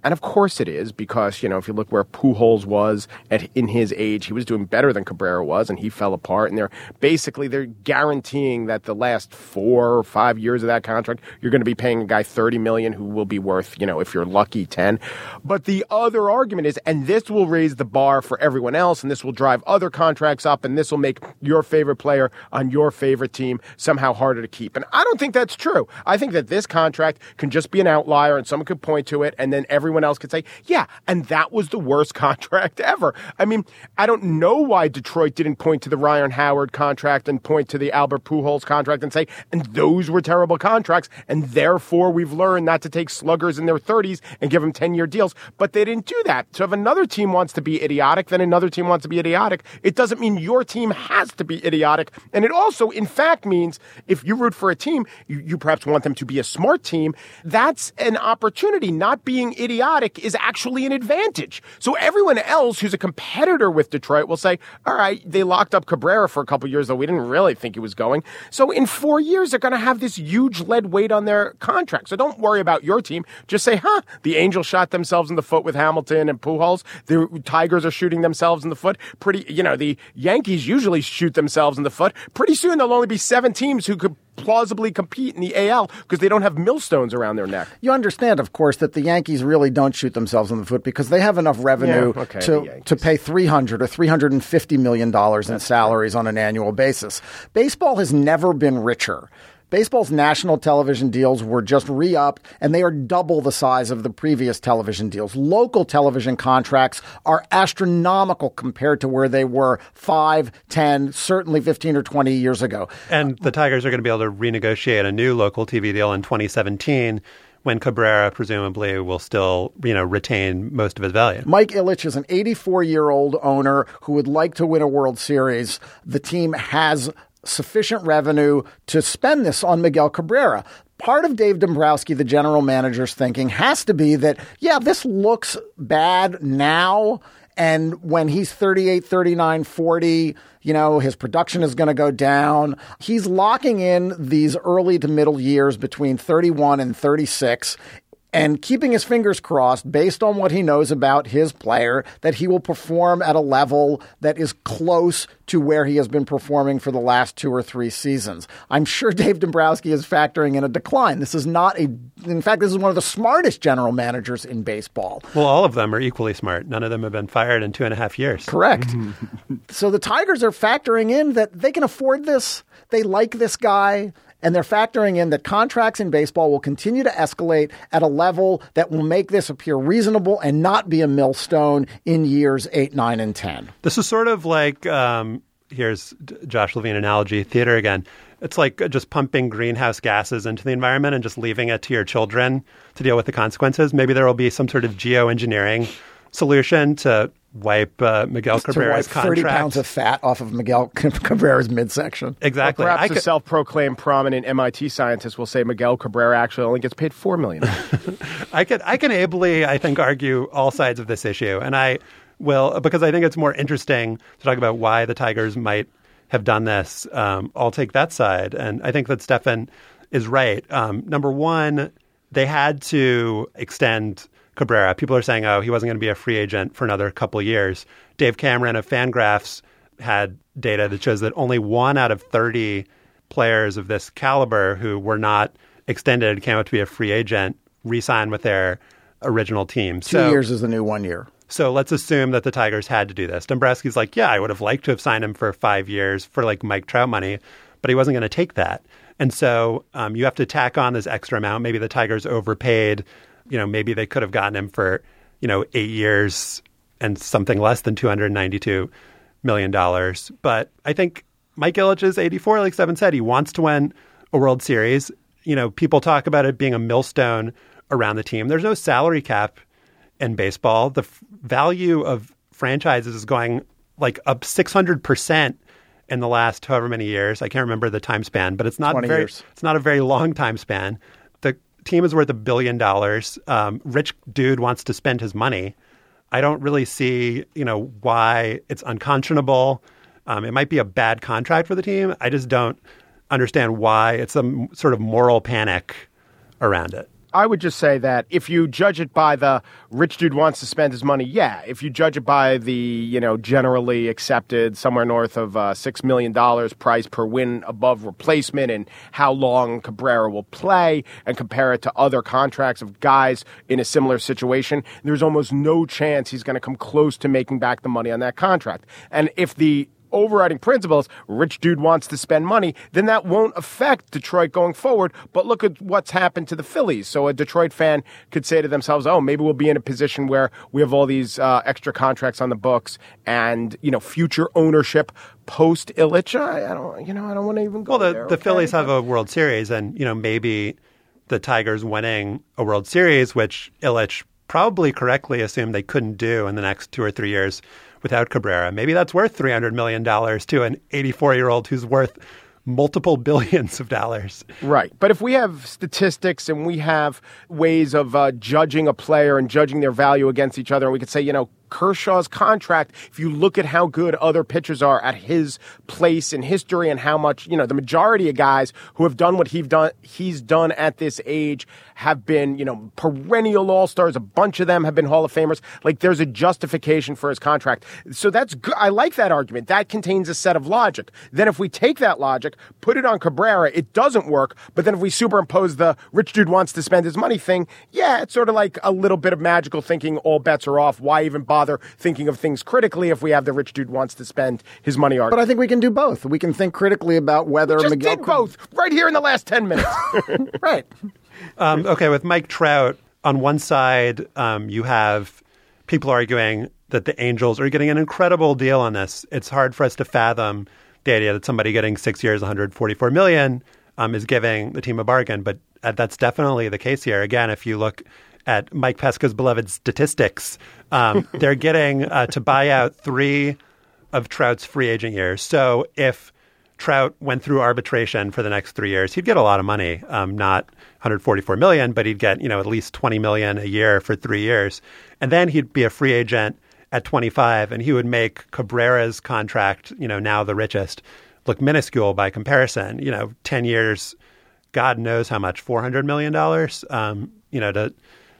And of course it is because, you know, if you look where Pujols was at, in his age, he was doing better than Cabrera was and he fell apart. And they're basically, they're guaranteeing that the last four or five years of that contract, you're going to be paying a guy 30 million who will be worth, you know, if you're lucky, 10. But the other argument is, and this will raise the bar for everyone else and this will drive other contracts up and this will make your favorite player on your favorite team somehow harder to keep. And I don't think that's true. I think that this contract can just be an outlier and someone could point to it and then everyone else could say, yeah, and that was the worst (laughs) contract ever. I mean, I don't know why Detroit didn't point to the Ryan Howard contract and point to the Albert Pujols contract and say, and those were terrible contracts and therefore we've learned not to take sluggers in their 30s and give them 10 year deals. But they didn't do that. So if another team wants to be idiotic, then another team wants to be idiotic. It doesn't mean your team has to be idiotic. And it also, in fact, means if you root for a team, you, you perhaps want them to be a smart team. That's an opportunity. Not being idiotic is actually an advantage. So everyone else who's a competitor with Detroit will say, all right, they locked up Cabrera for a couple years, though we didn't really think he was going. So in four years, they're going to have this huge lead weight on their contract. So don't worry about your team. Just say, huh, the Angels shot themselves in the foot with Hamilton and Pujols. The Tigers are shooting themselves in the foot. Pretty, you know, the Yankees usually shoot themselves in the foot. Pretty soon there'll only be seven teams who could plausibly compete in the AL because they don't have millstones around their neck. You understand, of course, that the Yankees really don't shoot themselves in the foot because they have enough revenue Yeah, okay, to to pay three hundred or three hundred and fifty million dollars in salaries on an annual basis. Baseball has never been richer. Baseball's national television deals were just re upped, and they are double the size of the previous television deals. Local television contracts are astronomical compared to where they were five, ten, certainly 15 or 20 years ago. And the Tigers are going to be able to renegotiate a new local TV deal in 2017 when Cabrera presumably will still, you know, retain most of his value. Mike Ilitch is an 84 year old owner who would like to win a World Series. The team has sufficient revenue to spend this on Miguel Cabrera. Part of Dave Dombrowski, the general manager's thinking, has to be that, yeah, this looks bad now. And when he's 38, 39, 40, you know, his production is going to go down. He's locking in these early to middle years between 31 and 36 and keeping his fingers crossed based on what he knows about his player that he will perform at a level that is close to where he has been performing for the last two or three seasons. I'm sure (laughs) Dave Dombrowski is factoring in a decline. This is not a, in fact, this is one of the smartest general managers in baseball. Well, all of them are equally smart. None of them have been fired in two and a half years. Correct. (laughs) so the Tigers are factoring in that they can afford this. They like this guy. And they're factoring in that contracts in baseball will continue to escalate at a level that will make this appear reasonable and not be a millstone in years eight, nine, and 10. This is sort of like um, here's Josh Levin analogy theater again. It's like just pumping greenhouse gases into the environment and just leaving it to your children to deal with the consequences. Maybe there will be some sort of geoengineering solution to wipe uh, Miguel to wipe Cabrera's 30 pounds of fat off of Miguel (laughs) Cabrera's midsection. exactly. Perhaps I a could- self-proclaimed prominent MIT scientist will say Miguel Cabrera actually only gets paid four million. (laughs) (laughs) I can I can ably I think argue all sides of this issue, and I will because I think it's more interesting to talk about why the Tigers might have done this. Um, I'll take that side, and I think that Stefan is right. Um, number one, they had to extend Cabrera. People are saying, oh, he wasn't going to be a free agent for another couple years. Dave Cameron of Fangraphs had data that shows that only one out of 30 players of this caliber who were not extended came out to be a free agent, re-signed with their original team. Two years is the new one year. So let's assume that the Tigers had to do this. Dombrowski's like, yeah, I would have liked to have signed him for five years for like Mike Trout money, but he wasn't going to take that. And so um, you have to tack on this extra amount. Maybe the Tigers overpaid. You know, maybe they could have gotten him for, you know, eight years and something less than $292 million. But I think Mike Ilitch is 84, like Stefan said. He wants to win a World Series. You know, people talk about it being a millstone around the team. There's no salary cap in baseball. The f- value of franchises is going like up 600% in the last however many years. I can't remember the time span, but it's not very years. it's not a very long time span. Team is worth a billion dollars. Um, rich dude wants to spend his money. I don't really see, you know, why it's unconscionable. Um, it might be a bad contract for the team. I just don't understand why it's some sort of moral panic around it. I would just say that if you judge it by the rich dude wants to spend his money, yeah. If you judge it by the you know generally accepted somewhere north of uh, six million dollars price per win above replacement and how long Cabrera will play and compare it to other contracts of guys in a similar situation, there's almost no chance he's going to come close to making back the money on that contract. And if the overriding principles, rich dude wants to spend money, then that won't affect Detroit going forward. But look at what's happened to the Phillies. So a Detroit fan could say to themselves, oh, maybe we'll be in a position where we have all these uh, extra contracts on the books and, you know, future ownership post Ilitch. I, I don't, you know, I don't want to even go Well, the, there, the okay? Phillies have a World Series, and you know maybe the Tigers winning a World Series, which Ilitch probably correctly assumed they couldn't do in the next two or three years without Cabrera. Maybe that's worth three hundred million dollars to an eighty-four-year-old who's worth multiple (laughs) billions of dollars. Right. But if we have statistics and we have ways of uh, judging a player and judging their value against each other, and we could say, you know, Kershaw's contract, if you look at how good other pitchers are at his place in history and how much, you know, the majority of guys who have done what he's done, he's done at this age have been, you know, perennial all-stars. A bunch of them have been Hall of Famers. Like there's a justification for his contract. So that's good. I like that argument. That contains a set of logic. Then if we take that logic, put it on Cabrera, it doesn't work. But then if we superimpose the rich dude wants to spend his money thing, yeah, it's sort of like a little bit of magical thinking. All bets are off. Why even bother thinking of things critically if we have the rich dude wants to spend his money But? I think we can do both. We can think critically about whether Just Miguel did both right here in the last 10 minutes. (laughs) (laughs) right. Um, okay, with Mike Trout on one side, um, you have people arguing that the Angels are getting an incredible deal on this. It's hard for us to fathom the idea that somebody getting six years, 144 million, um, is giving the team a bargain. But uh, that's definitely the case here. Again, if you look at Mike Pesca's beloved statistics, um, (laughs) they're getting uh, to buy out three of Trout's free agent years. So if Trout went through arbitration for the next three years, he'd get a lot of money. Um, not 144 million, but he'd get you know at least 20 million a year for three years, and then he'd be a free agent at 25, and he would make Cabrera's contract, you know, now the richest, look minuscule by comparison. You know, 10 years, God knows how much, 400 million dollars, um, you know, to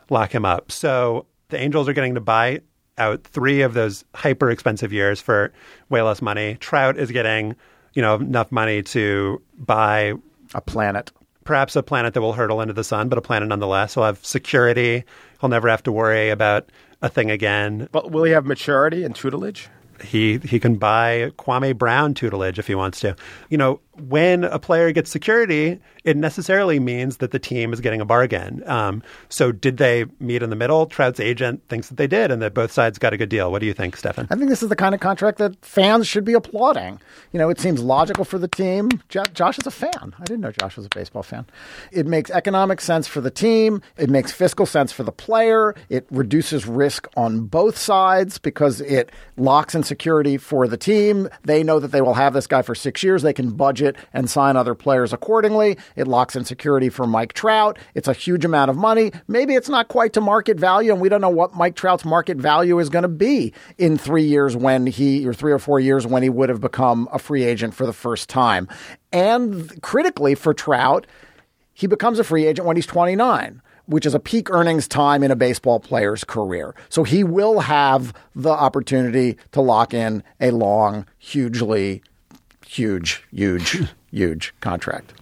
lock him up. So the Angels are getting to buy out three of those hyper expensive years for way less money. Trout is getting, you know, enough money to buy A planet. perhaps a planet that will hurtle into the sun, but a planet nonetheless. He'll have security. He'll never have to worry about a thing again. but will he have maturity and tutelage? He he can buy Kwame Brown tutelage if he wants to. You know, when a player gets security, it necessarily means that the team is getting a bargain. Um, so, did they meet in the middle? Trout's agent thinks that they did, and that both sides got a good deal. What do you think, Stefan? I think this is the kind of contract that fans should be applauding. You know, it seems logical for the team. Jo- Josh is a fan. I didn't know Josh was a baseball fan. It makes economic sense for the team. It makes fiscal sense for the player. It reduces risk on both sides because it locks in security for the team. They know that they will have this guy for six years. They can budget and sign other players accordingly. It locks in security for Mike Trout. It's a huge amount of money. Maybe it's not quite to market value, and we don't know what Mike Trout's market value is going to be in three years when he, or three or four years when he would have become a free agent for the first time. And critically for Trout, he becomes a free agent when he's 29 which is a peak earnings time in a baseball player's career. So he will have the opportunity to lock in a long, hugely huge, huge, (laughs) huge contract.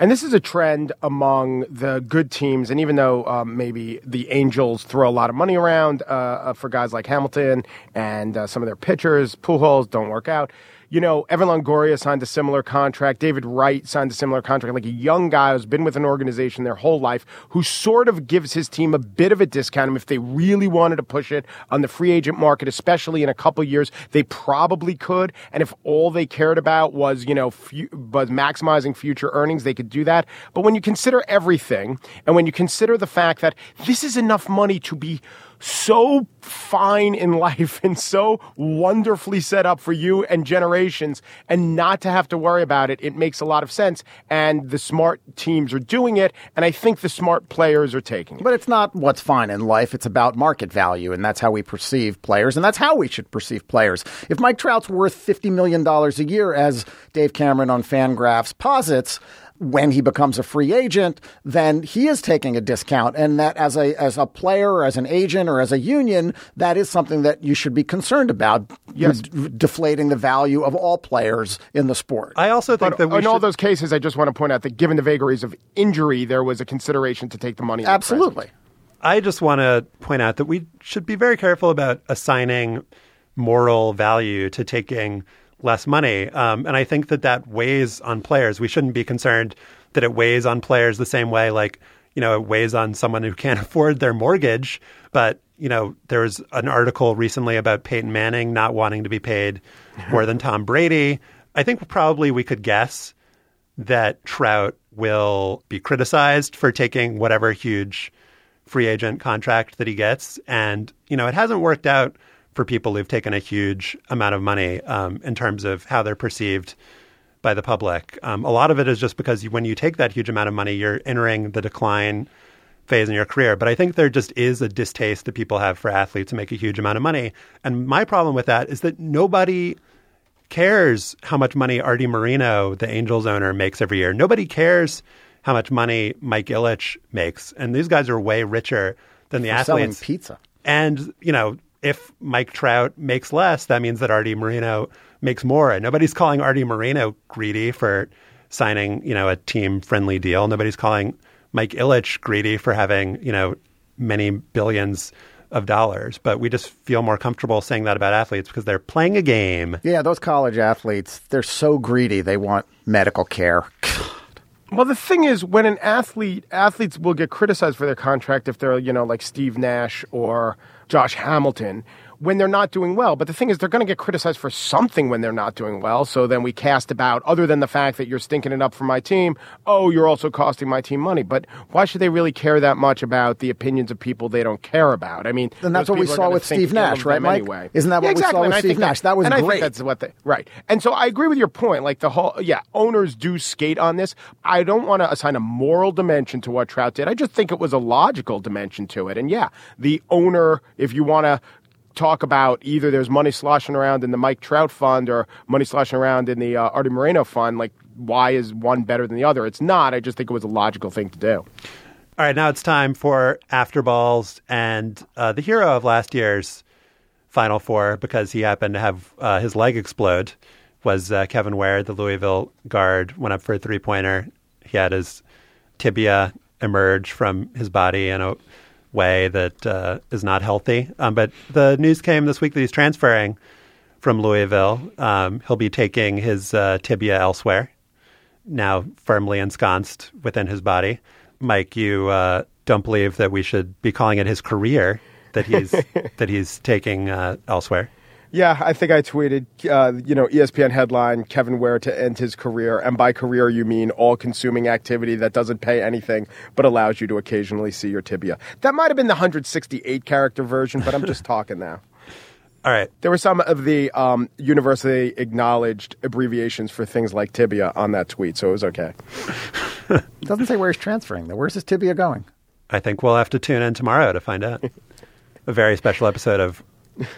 And this is a trend among the good teams. And even though um, maybe the Angels throw a lot of money around uh, uh, for guys like Hamilton and uh, some of their pitchers, Pujols don't work out. You know, Evan Longoria signed a similar contract. David Wright signed a similar contract. Like a young guy who's been with an organization their whole life, who sort of gives his team a bit of a discount. If they really wanted to push it on the free agent market, especially in a couple years, they probably could. And if all they cared about was, you know, fu- was maximizing future earnings, they could do that. But when you consider everything, and when you consider the fact that this is enough money to be so fine in life and so wonderfully set up for you and generations and not to have to worry about it, it makes a lot of sense. And the smart teams are doing it. And I think the smart players are taking it. But it's not what's fine in life. It's about market value, and that's how we perceive players, and that's how we should perceive players. If Mike Trout's worth $50 million a year, as Dave Cameron on Fangraphs posits, when he becomes a free agent, then he is taking a discount, and that as a as a player, or as an agent, or as a union, that is something that you should be concerned about. Yes. d- deflating the value of all players in the sport. I also think But that we in all those cases, I just want to point out that given the vagaries of injury, there was a consideration to take the money. in the. Absolutely. I just want to point out that we should be very careful about assigning moral value to taking less money. Um, and I think that that weighs on players. We shouldn't be concerned that it weighs on players the same way, like, you know, it weighs on someone who can't (laughs) afford their mortgage. But, you know, there was an article recently about Peyton Manning not wanting to be paid more than Tom Brady. I think probably we could guess that Trout will be criticized for taking whatever huge free agent contract that he gets. And, you know, it hasn't worked out for people who've taken a huge amount of money um, in terms of how they're perceived by the public. Um, a lot of it is just because you, when you take that huge amount of money, you're entering the decline phase in your career. But I think there just is a distaste that people have for athletes to make a huge amount of money. And my problem with that is that nobody cares how much money Arte Moreno, the Angels owner, makes every year. Nobody cares how much money Mike Ilitch makes. And these guys are way richer than the For selling athletes. pizza. And, you know, if Mike Trout makes less, that means that Arte Moreno makes more. And nobody's calling Arte Moreno greedy for signing, you know, a team friendly deal. Nobody's calling Mike Ilitch greedy for having, you know, many billions of dollars. But we just feel more comfortable saying that about athletes because they're playing a game. Yeah, those college athletes, they're so greedy. They want medical care. (laughs) Well, the thing is, when an athlete, athletes will get criticized for their contract if they're, you know, like Steve Nash or Josh Hamilton when they're not doing well. But the thing is, they're going to get criticized for something when they're not doing well. So then we cast about, other than the fact that you're stinking it up for my team, oh, you're also costing my team money. But why should they really care that much about the opinions of people they don't care about? I mean, And that's what we saw with Steve Nash, right, Mike? Anyway. Isn't that Yeah, what we saw exactly. with Steve Nash? That was and I great. think that's what they right. And so I agree with your point. Like the whole, yeah, owners do skate on this. I don't want to assign a moral dimension to what Trout did. I just think it was a logical dimension to it. And yeah, the owner, if you want to talk about either there's money sloshing around in the Mike Trout fund or money sloshing around in the uh, Arte Moreno fund, like why is one better than the other? It's not. I just think it was a logical thing to do. All right, now it's time for After Balls and uh, the hero of last year's Final Four because he happened to have uh, his leg explode was uh, Kevin Ware, the Louisville guard, went up for a three pointer. He had his tibia emerge from his body in a way that uh, is not healthy. Um, but the news came this week that he's transferring from Louisville. Um, he'll be taking his uh, tibia elsewhere now firmly ensconced within his body. Mike, you uh, don't believe that we should be calling it his career that he's (laughs) that he's taking uh, elsewhere. Yeah, I think I tweeted, uh, you know, ESPN headline Kevin Ware to end his career. And by career, you mean all consuming activity that doesn't pay anything but allows you to occasionally see your tibia. That might have been the 168 character version, but I'm just talking now. (laughs) All right, There were some of the um, university acknowledged abbreviations for things like tibia on that tweet, so it was okay. It (laughs) doesn't say where he's transferring, though. Where's his tibia going? I think we'll have to tune in tomorrow to find out. (laughs) A very special episode of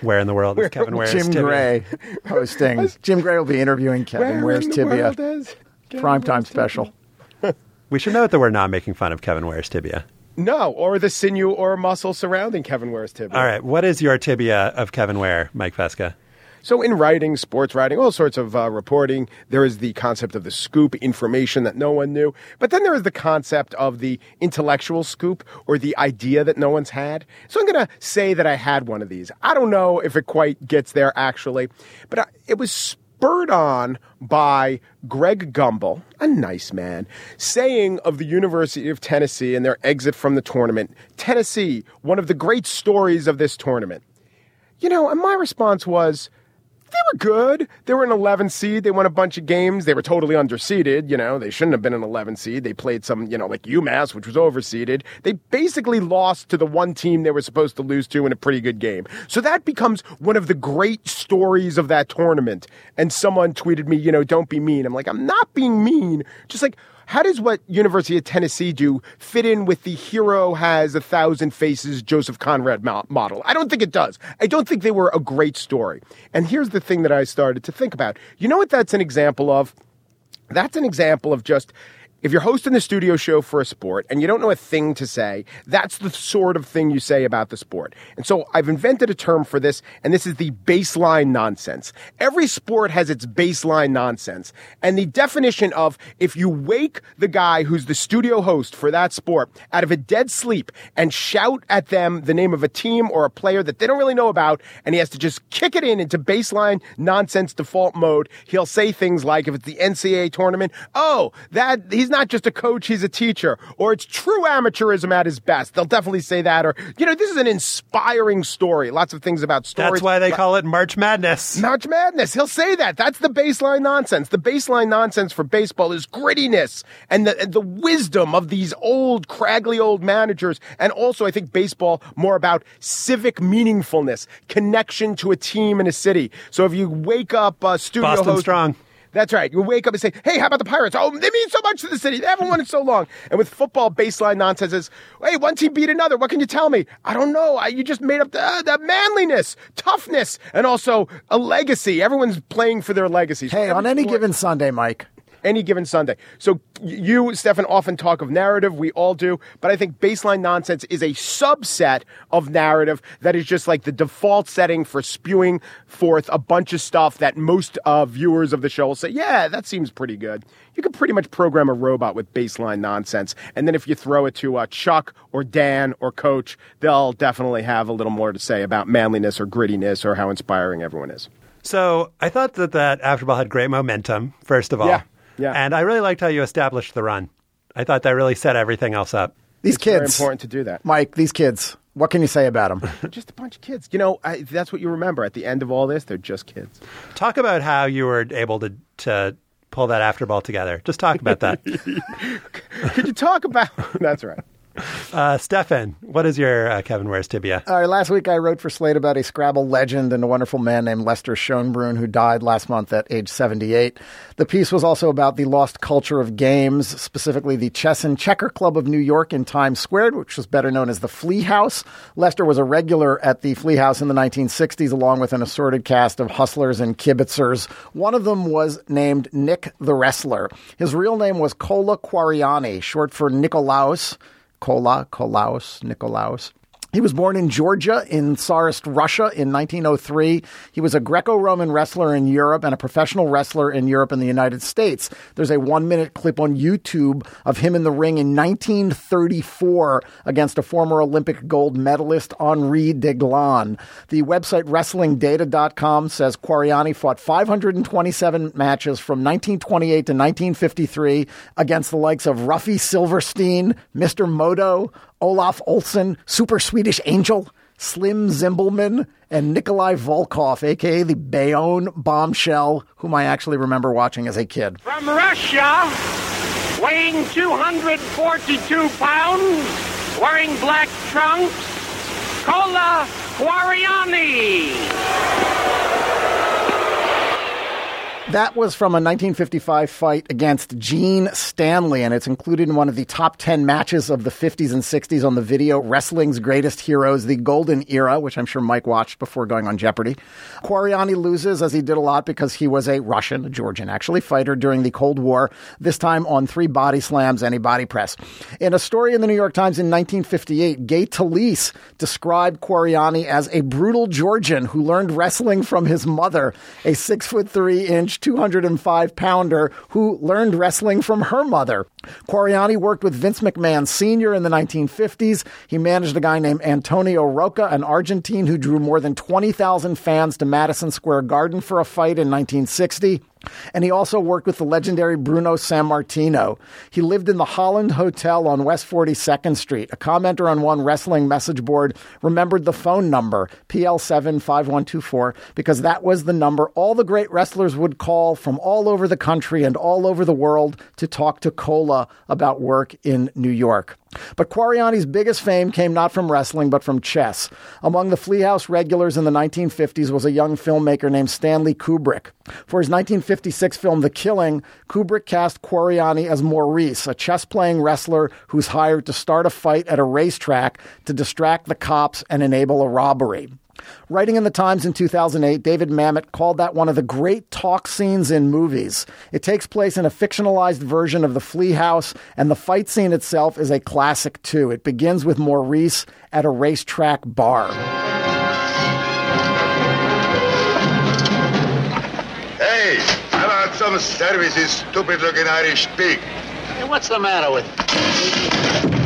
Where in the World is Kevin Ware's Jim tibia? Gray hosting. Jim Gray will be interviewing Kevin Where Ware's in tibia. world is Kevin Primetime Ware's tibia? special. We should note that we're not making fun of Kevin Ware's tibia. No, or the sinew or muscle surrounding Kevin Ware's tibia. All right, what is your tibia of Kevin Ware, Mike Pesca? So, in writing, sports writing, all sorts of uh, reporting, there is the concept of the scoop, information that no one knew. But then there is the concept of the intellectual scoop or the idea that no one's had. So, I'm going to say that I had one of these. I don't know if it quite gets there actually, but I, it was spurred on by Greg Gumbel, a nice man, saying of the University of Tennessee and their exit from the tournament Tennessee, one of the great stories of this tournament. You know, and my response was, were good. They were an 11 seed. They won a bunch of games. They were totally underseeded. You know, they shouldn't have been an 11 seed. They played some, you know, like UMass, which was overseeded. They basically lost to the one team they were supposed to lose to in a pretty good game. So that becomes one of the great stories of that tournament. And someone tweeted me, you know, don't be mean. I'm like, I'm not being mean. Just like, how does what University of Tennessee do fit in with the hero has a thousand faces Joseph Conrad model? I don't think it does. I don't think they were a great story. And here's the thing that I started to think about. You know what that's an example of? That's an example of just if you're hosting the studio show for a sport and you don't know a thing to say, that's the sort of thing you say about the sport. And so I've invented a term for this, and this is the baseline nonsense. Every sport has its baseline nonsense. And the definition of if you wake the guy who's the studio host for that sport out of a dead sleep and shout at them the name of a team or a player that they don't really know about, and he has to just kick it in into baseline nonsense default mode, he'll say things like, if it's the NCAA tournament, oh, that he's not just a coach, he's a teacher, or it's true amateurism at his best. They'll definitely say that, or, you know, this is an inspiring story. Lots of things about stories. That's why they call it March Madness. March Madness. He'll say that. That's the baseline nonsense. The baseline nonsense for baseball is grittiness and the, and the wisdom of these old, craggly old managers. And also, I think baseball more about civic meaningfulness, connection to a team in a city. So if you wake up uh, studio Boston host, Strong. That's right. You wake up and say, "Hey, how about the Pirates? Oh, they mean so much to the city. They haven't won in so long." And with football, baseline nonsense is, "Hey, one team beat another. What can you tell me? I don't know. I, you just made up the, uh, the manliness, toughness, and also a legacy. Everyone's playing for their legacies. Hey, on Every any sport- given Sunday, Mike. Any given Sunday. So you, Stefan, often talk of narrative. We all do. But I think baseline nonsense is a subset of narrative that is just like the default setting for spewing forth a bunch of stuff that most uh, viewers of the show will say, yeah, that seems pretty good. You can pretty much program a robot with baseline nonsense. And then if you throw it to uh, Chuck or Dan or Coach, they'll definitely have a little more to say about manliness or grittiness or how inspiring everyone is. So I thought that that Afterball had great momentum, first of all. Yeah, yeah. And I really liked how you established the run. I thought that really set everything else up. These It's very kids, important to do that. Mike. These kids. What can you say about them? (laughs) Just a bunch of kids. You know, I, that's what you remember at the end of all this. They're just kids. Talk about how you were able to to pull that Afterball together. Just talk about that. (laughs) Could you talk about? (laughs) that's right. Uh, Stefan, what is your uh, Kevin Ware's Tibia? All right, last week I wrote for Slate about a Scrabble legend and a wonderful man named Lester Schonbrun who died last month at age 78. The piece was also about the lost culture of games, specifically the Chess and Checker Club of New York in Times Square, which was better known as the Flea House. Lester was a regular at the Flea House in the 1960s, along with an assorted cast of hustlers and kibitzers. One of them was named Nick the Wrestler. His real name was Kola Kwariani, short for Nikolaus. Kola, Kolaus, Nikolaus. He was born in Georgia in Tsarist Russia in 1903. He was a Greco Roman wrestler in Europe and a professional wrestler in Europe and the United States. There's a one minute clip on YouTube of him in the ring in 1934 against a former Olympic gold medalist, Henri Deglane. The website WrestlingData.com says Kwariani fought 527 matches from 1928 to 1953 against the likes of Ruffy Silverstein, Mr. Moto, Olaf Olsen, Super Swedish Angel, Slim Zimbelman, and Nikolai Volkov, aka the Bayonne bombshell, whom I actually remember watching as a kid. From Russia, weighing 242 pounds, wearing black trunks, Kola Kwariani. That was from a 1955 fight against Gene Stanley, and it's included in one of the top 10 matches of the 50s and 60s on the video Wrestling's Greatest Heroes, the Golden Era, which I'm sure Mike watched before going on Jeopardy. Kwariani loses, as he did a lot, because he was a Russian, a Georgian actually, fighter during the Cold War, this time on three body slams and a body press. In a story in the New York Times in 1958, Gay Talese described Kwariani as a brutal Georgian who learned wrestling from his mother, a six foot three inch, 205 pounder who learned wrestling from her mother. Kwariani worked with Vince McMahon Sr. in the 1950s. He managed a guy named Antonio Rocca, an Argentine who drew more than 20,000 fans to Madison Square Garden for a fight in 1960. And he also worked with the legendary Bruno Sammartino. He lived in the Holland Hotel on West 42nd Street. A commenter on one wrestling message board remembered the phone number, PL75124, because that was the number all the great wrestlers would call from all over the country and all over the world to talk to Kola about work in New York. But Kwariani's biggest fame came not from wrestling, but from chess. Among the Flea House regulars in the 1950s was a young filmmaker named Stanley Kubrick. For his 1956 film The Killing, Kubrick cast Kwariani as Maurice, a chess playing wrestler who's hired to start a fight at a racetrack to distract the cops and enable a robbery. Writing in the Times in 2008, David Mamet called that one of the great talk scenes in movies. It takes place in a fictionalized version of the Flea House, and the fight scene itself is a classic too. It begins with Maurice at a racetrack bar. Hey, how about some service, you stupid looking Irish pig? Hey, what's the matter with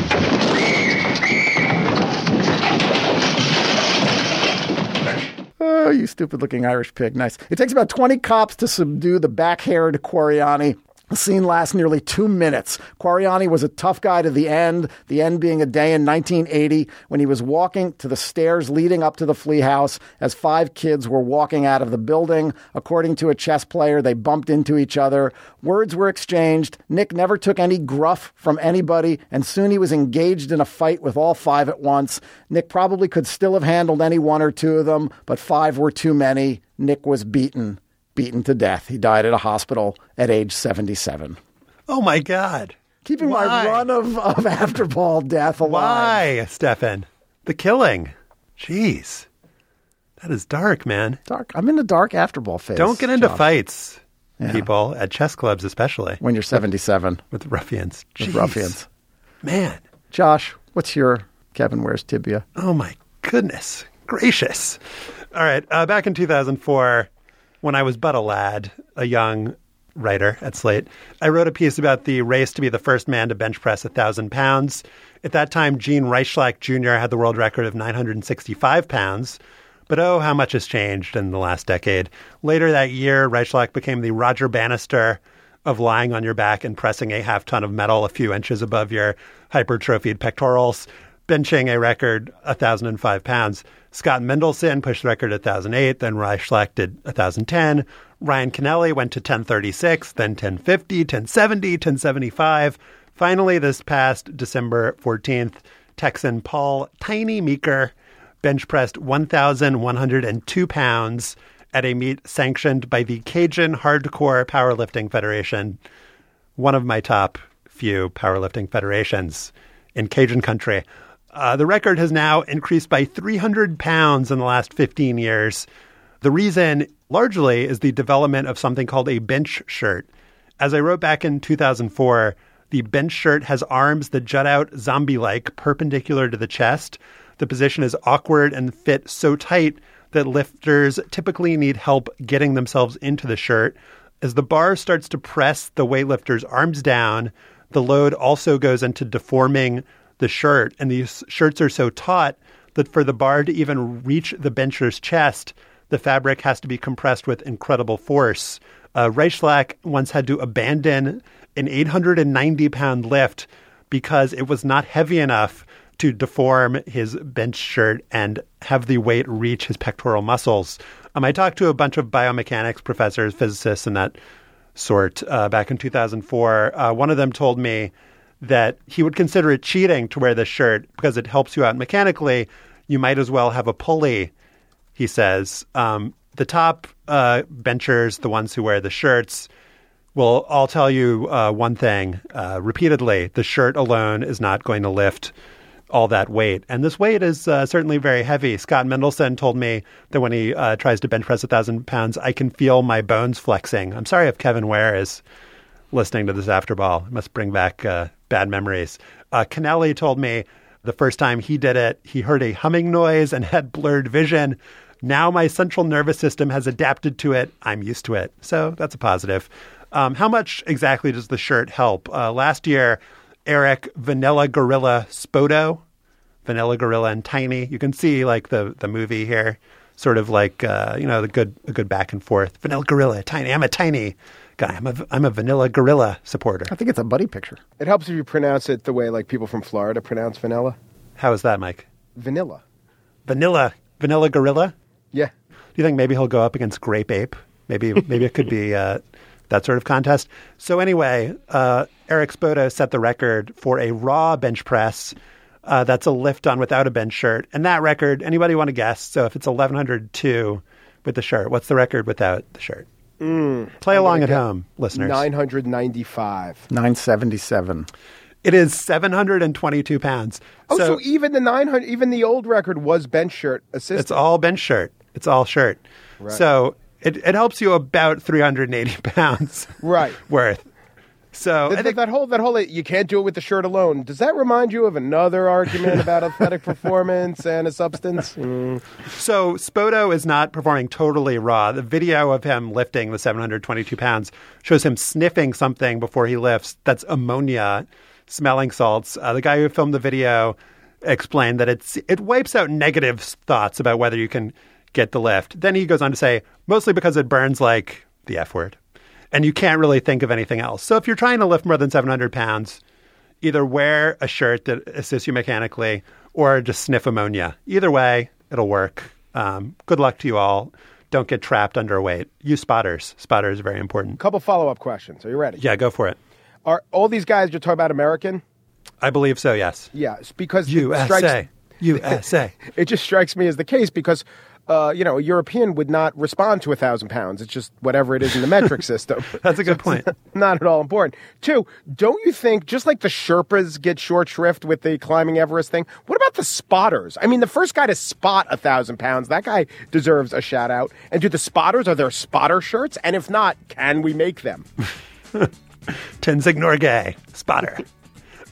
Oh, you stupid looking Irish pig. Nice. It takes about 20 cops to subdue the back haired Kwariani. The scene lasts nearly two minutes. Kwariani was a tough guy to the end, the end being a day in 1980 when he was walking to the stairs leading up to the flea house as five kids were walking out of the building. According to a chess player, they bumped into each other. Words were exchanged. Nick never took any gruff from anybody, and soon he was engaged in a fight with all five at once. Nick probably could still have handled any one or two of them, but five were too many. Nick was beaten beaten to death. He died at a hospital at age 77. Oh my God. Keeping my run of, of (laughs) after ball death alive. Why, Stefan? The killing. Jeez. That is dark, man. Dark. I'm in the dark after ball phase. Don't get into fights, Yeah. people, at chess clubs especially, when you're 77 (laughs) with ruffians. with ruffians. Man. Josh, what's your Kevin Ware's Tibia? Oh my goodness gracious. All right. Uh, back in 2004, when I was but a lad, a young writer at Slate, I wrote a piece about the race to be the first man to bench press 1,000 pounds. At that time, Gene Rychlak Jr. had the world record of 965 pounds. But oh, how much has changed in the last decade. Later that year, Rychlak became the Roger Bannister of lying on your back and pressing a half ton of metal a few inches above your hypertrophied pectorals, benching a record 1,005 pounds. Scott Mendelson pushed the record at 1,008, then Rychlak did 1,010. Ryan Kennelly went to 1036, then 1050, 1070, 1075. Finally, this past December 14th, Texan Paul Tiny Meeker bench pressed 1,102 pounds at a meet sanctioned by the Cajun Hardcore Powerlifting Federation, one of my top few powerlifting federations in Cajun country. Uh, the record has now increased by 300 pounds in the last 15 years. The reason largely is the development of something called a bench shirt. As I wrote back in 2004, the bench shirt has arms that jut out zombie like perpendicular to the chest. The position is awkward and fit so tight that lifters typically need help getting themselves into the shirt. As the bar starts to press the weightlifter's arms down, the load also goes into deforming the shirt. And these shirts are so taut that for the bar to even reach the bencher's chest, the fabric has to be compressed with incredible force. Uh, Rychlak once had to abandon an 890 pound lift because it was not heavy enough to deform his bench shirt and have the weight reach his pectoral muscles. Um, I talked to a bunch of biomechanics professors, physicists, and that sort uh, back in 2004. Uh, one of them told me that he would consider it cheating to wear this shirt because it helps you out mechanically. You might as well have a pulley, he says. Um, the top uh, benchers, the ones who wear the shirts, will all tell you uh, one thing uh, repeatedly the shirt alone is not going to lift all that weight. And this weight is uh, certainly very heavy. Scott Mendelson told me that when he uh, tries to bench press a thousand pounds, I can feel my bones flexing. I'm sorry if Kevin Ware is listening to this after ball. It must bring back uh, bad memories. Uh, Kennelly told me the first time he did it, he heard a humming noise and (laughs) had blurred vision. Now my central nervous system has adapted to it. I'm used to it. So that's a positive. Um, how much exactly does the shirt help? Uh, last year, Eric Vanilla Gorilla Spoto, Vanilla Gorilla and Tiny. You can see like the the movie here, sort of like uh, you know the good a good back and forth. Vanilla Gorilla, Tiny. I'm a tiny guy. I'm a I'm a Vanilla Gorilla supporter. I think it's a buddy picture. It helps if you pronounce it the way like people from Florida pronounce vanilla. How is that, Mike? Vanilla. Vanilla Vanilla Gorilla. Yeah. Do you think maybe he'll go up against Grape Ape? Maybe maybe it could be uh, that sort of contest. So anyway, uh, Eric Spoto set the record for a raw bench press. Uh, that's a lift done without a bench shirt, and that record. Anybody want to guess? So if it's eleven hundred two with the shirt, what's the record without the shirt? Mm. Play along at home, listeners. 995. 977. It is 722 pounds. Oh, so, even the 900, even the old record was bench shirt assisted. It's all bench shirt. It's all shirt. Right. So it, it helps you about 380 (laughs) pounds Right. worth. So That, think that whole that whole you can't do it with the shirt alone. Does that remind you of another argument about athletic performance and a substance? (laughs) Mm. so. Spoto is not performing totally raw. The video of him lifting the 722 pounds shows him sniffing something before he lifts. That's ammonia, smelling salts. Uh, the guy who filmed the video explained that it's it wipes out negative thoughts about whether you can get the lift. Then he goes on to say, mostly because it burns like the F word. And you can't really think of anything else. So if you're trying to lift more than 700 pounds, either wear a shirt that assists you mechanically or just sniff ammonia. Either way, it'll work. Um, good luck to you all. Don't get trapped underweight. Use spotters. Spotters are very important. Couple follow up questions. Are you ready? Yeah, go for it. Are all these guys you're talking about American? I believe so, yes. Yeah, it's because it USA. strikes, USA. (laughs) it just strikes me as the case because uh, you know a European would not respond to a thousand pounds. It's just whatever it is in the metric (laughs) system. That's a good (laughs) point. (laughs) not at all important. Two, don't you think just like the Sherpas get short shrift with the climbing Everest thing? What about the spotters? I mean, the first guy to spot a thousand pounds, that guy deserves a shout out. And do the spotters are there spotter shirts? And if not, can we make them? Tenzing Norgay, spotter.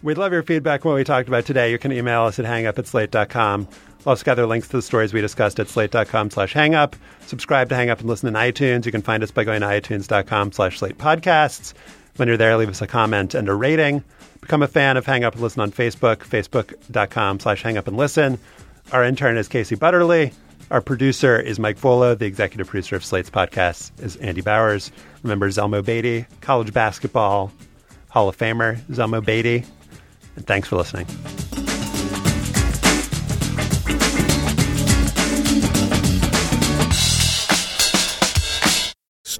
We'd love your feedback on what we talked about today. You can email us at hangup at slate.com. Also gather links to the stories we discussed at slate.com slash hangup. Subscribe to Hang Up and listen in iTunes. You can find us by going to itunes.com slash slate podcasts. When you're there, leave us a comment and a rating. Become a fan of Hang Up and Listen on Facebook, facebook.com slash hang up and listen. Our intern is Casey Butterly. Our producer is Mike Vuolo. The executive producer of Slate's podcast is Andy Bowers. Remember Zelmo Beatty, college basketball Hall of Famer Zelmo Beatty. And thanks for listening.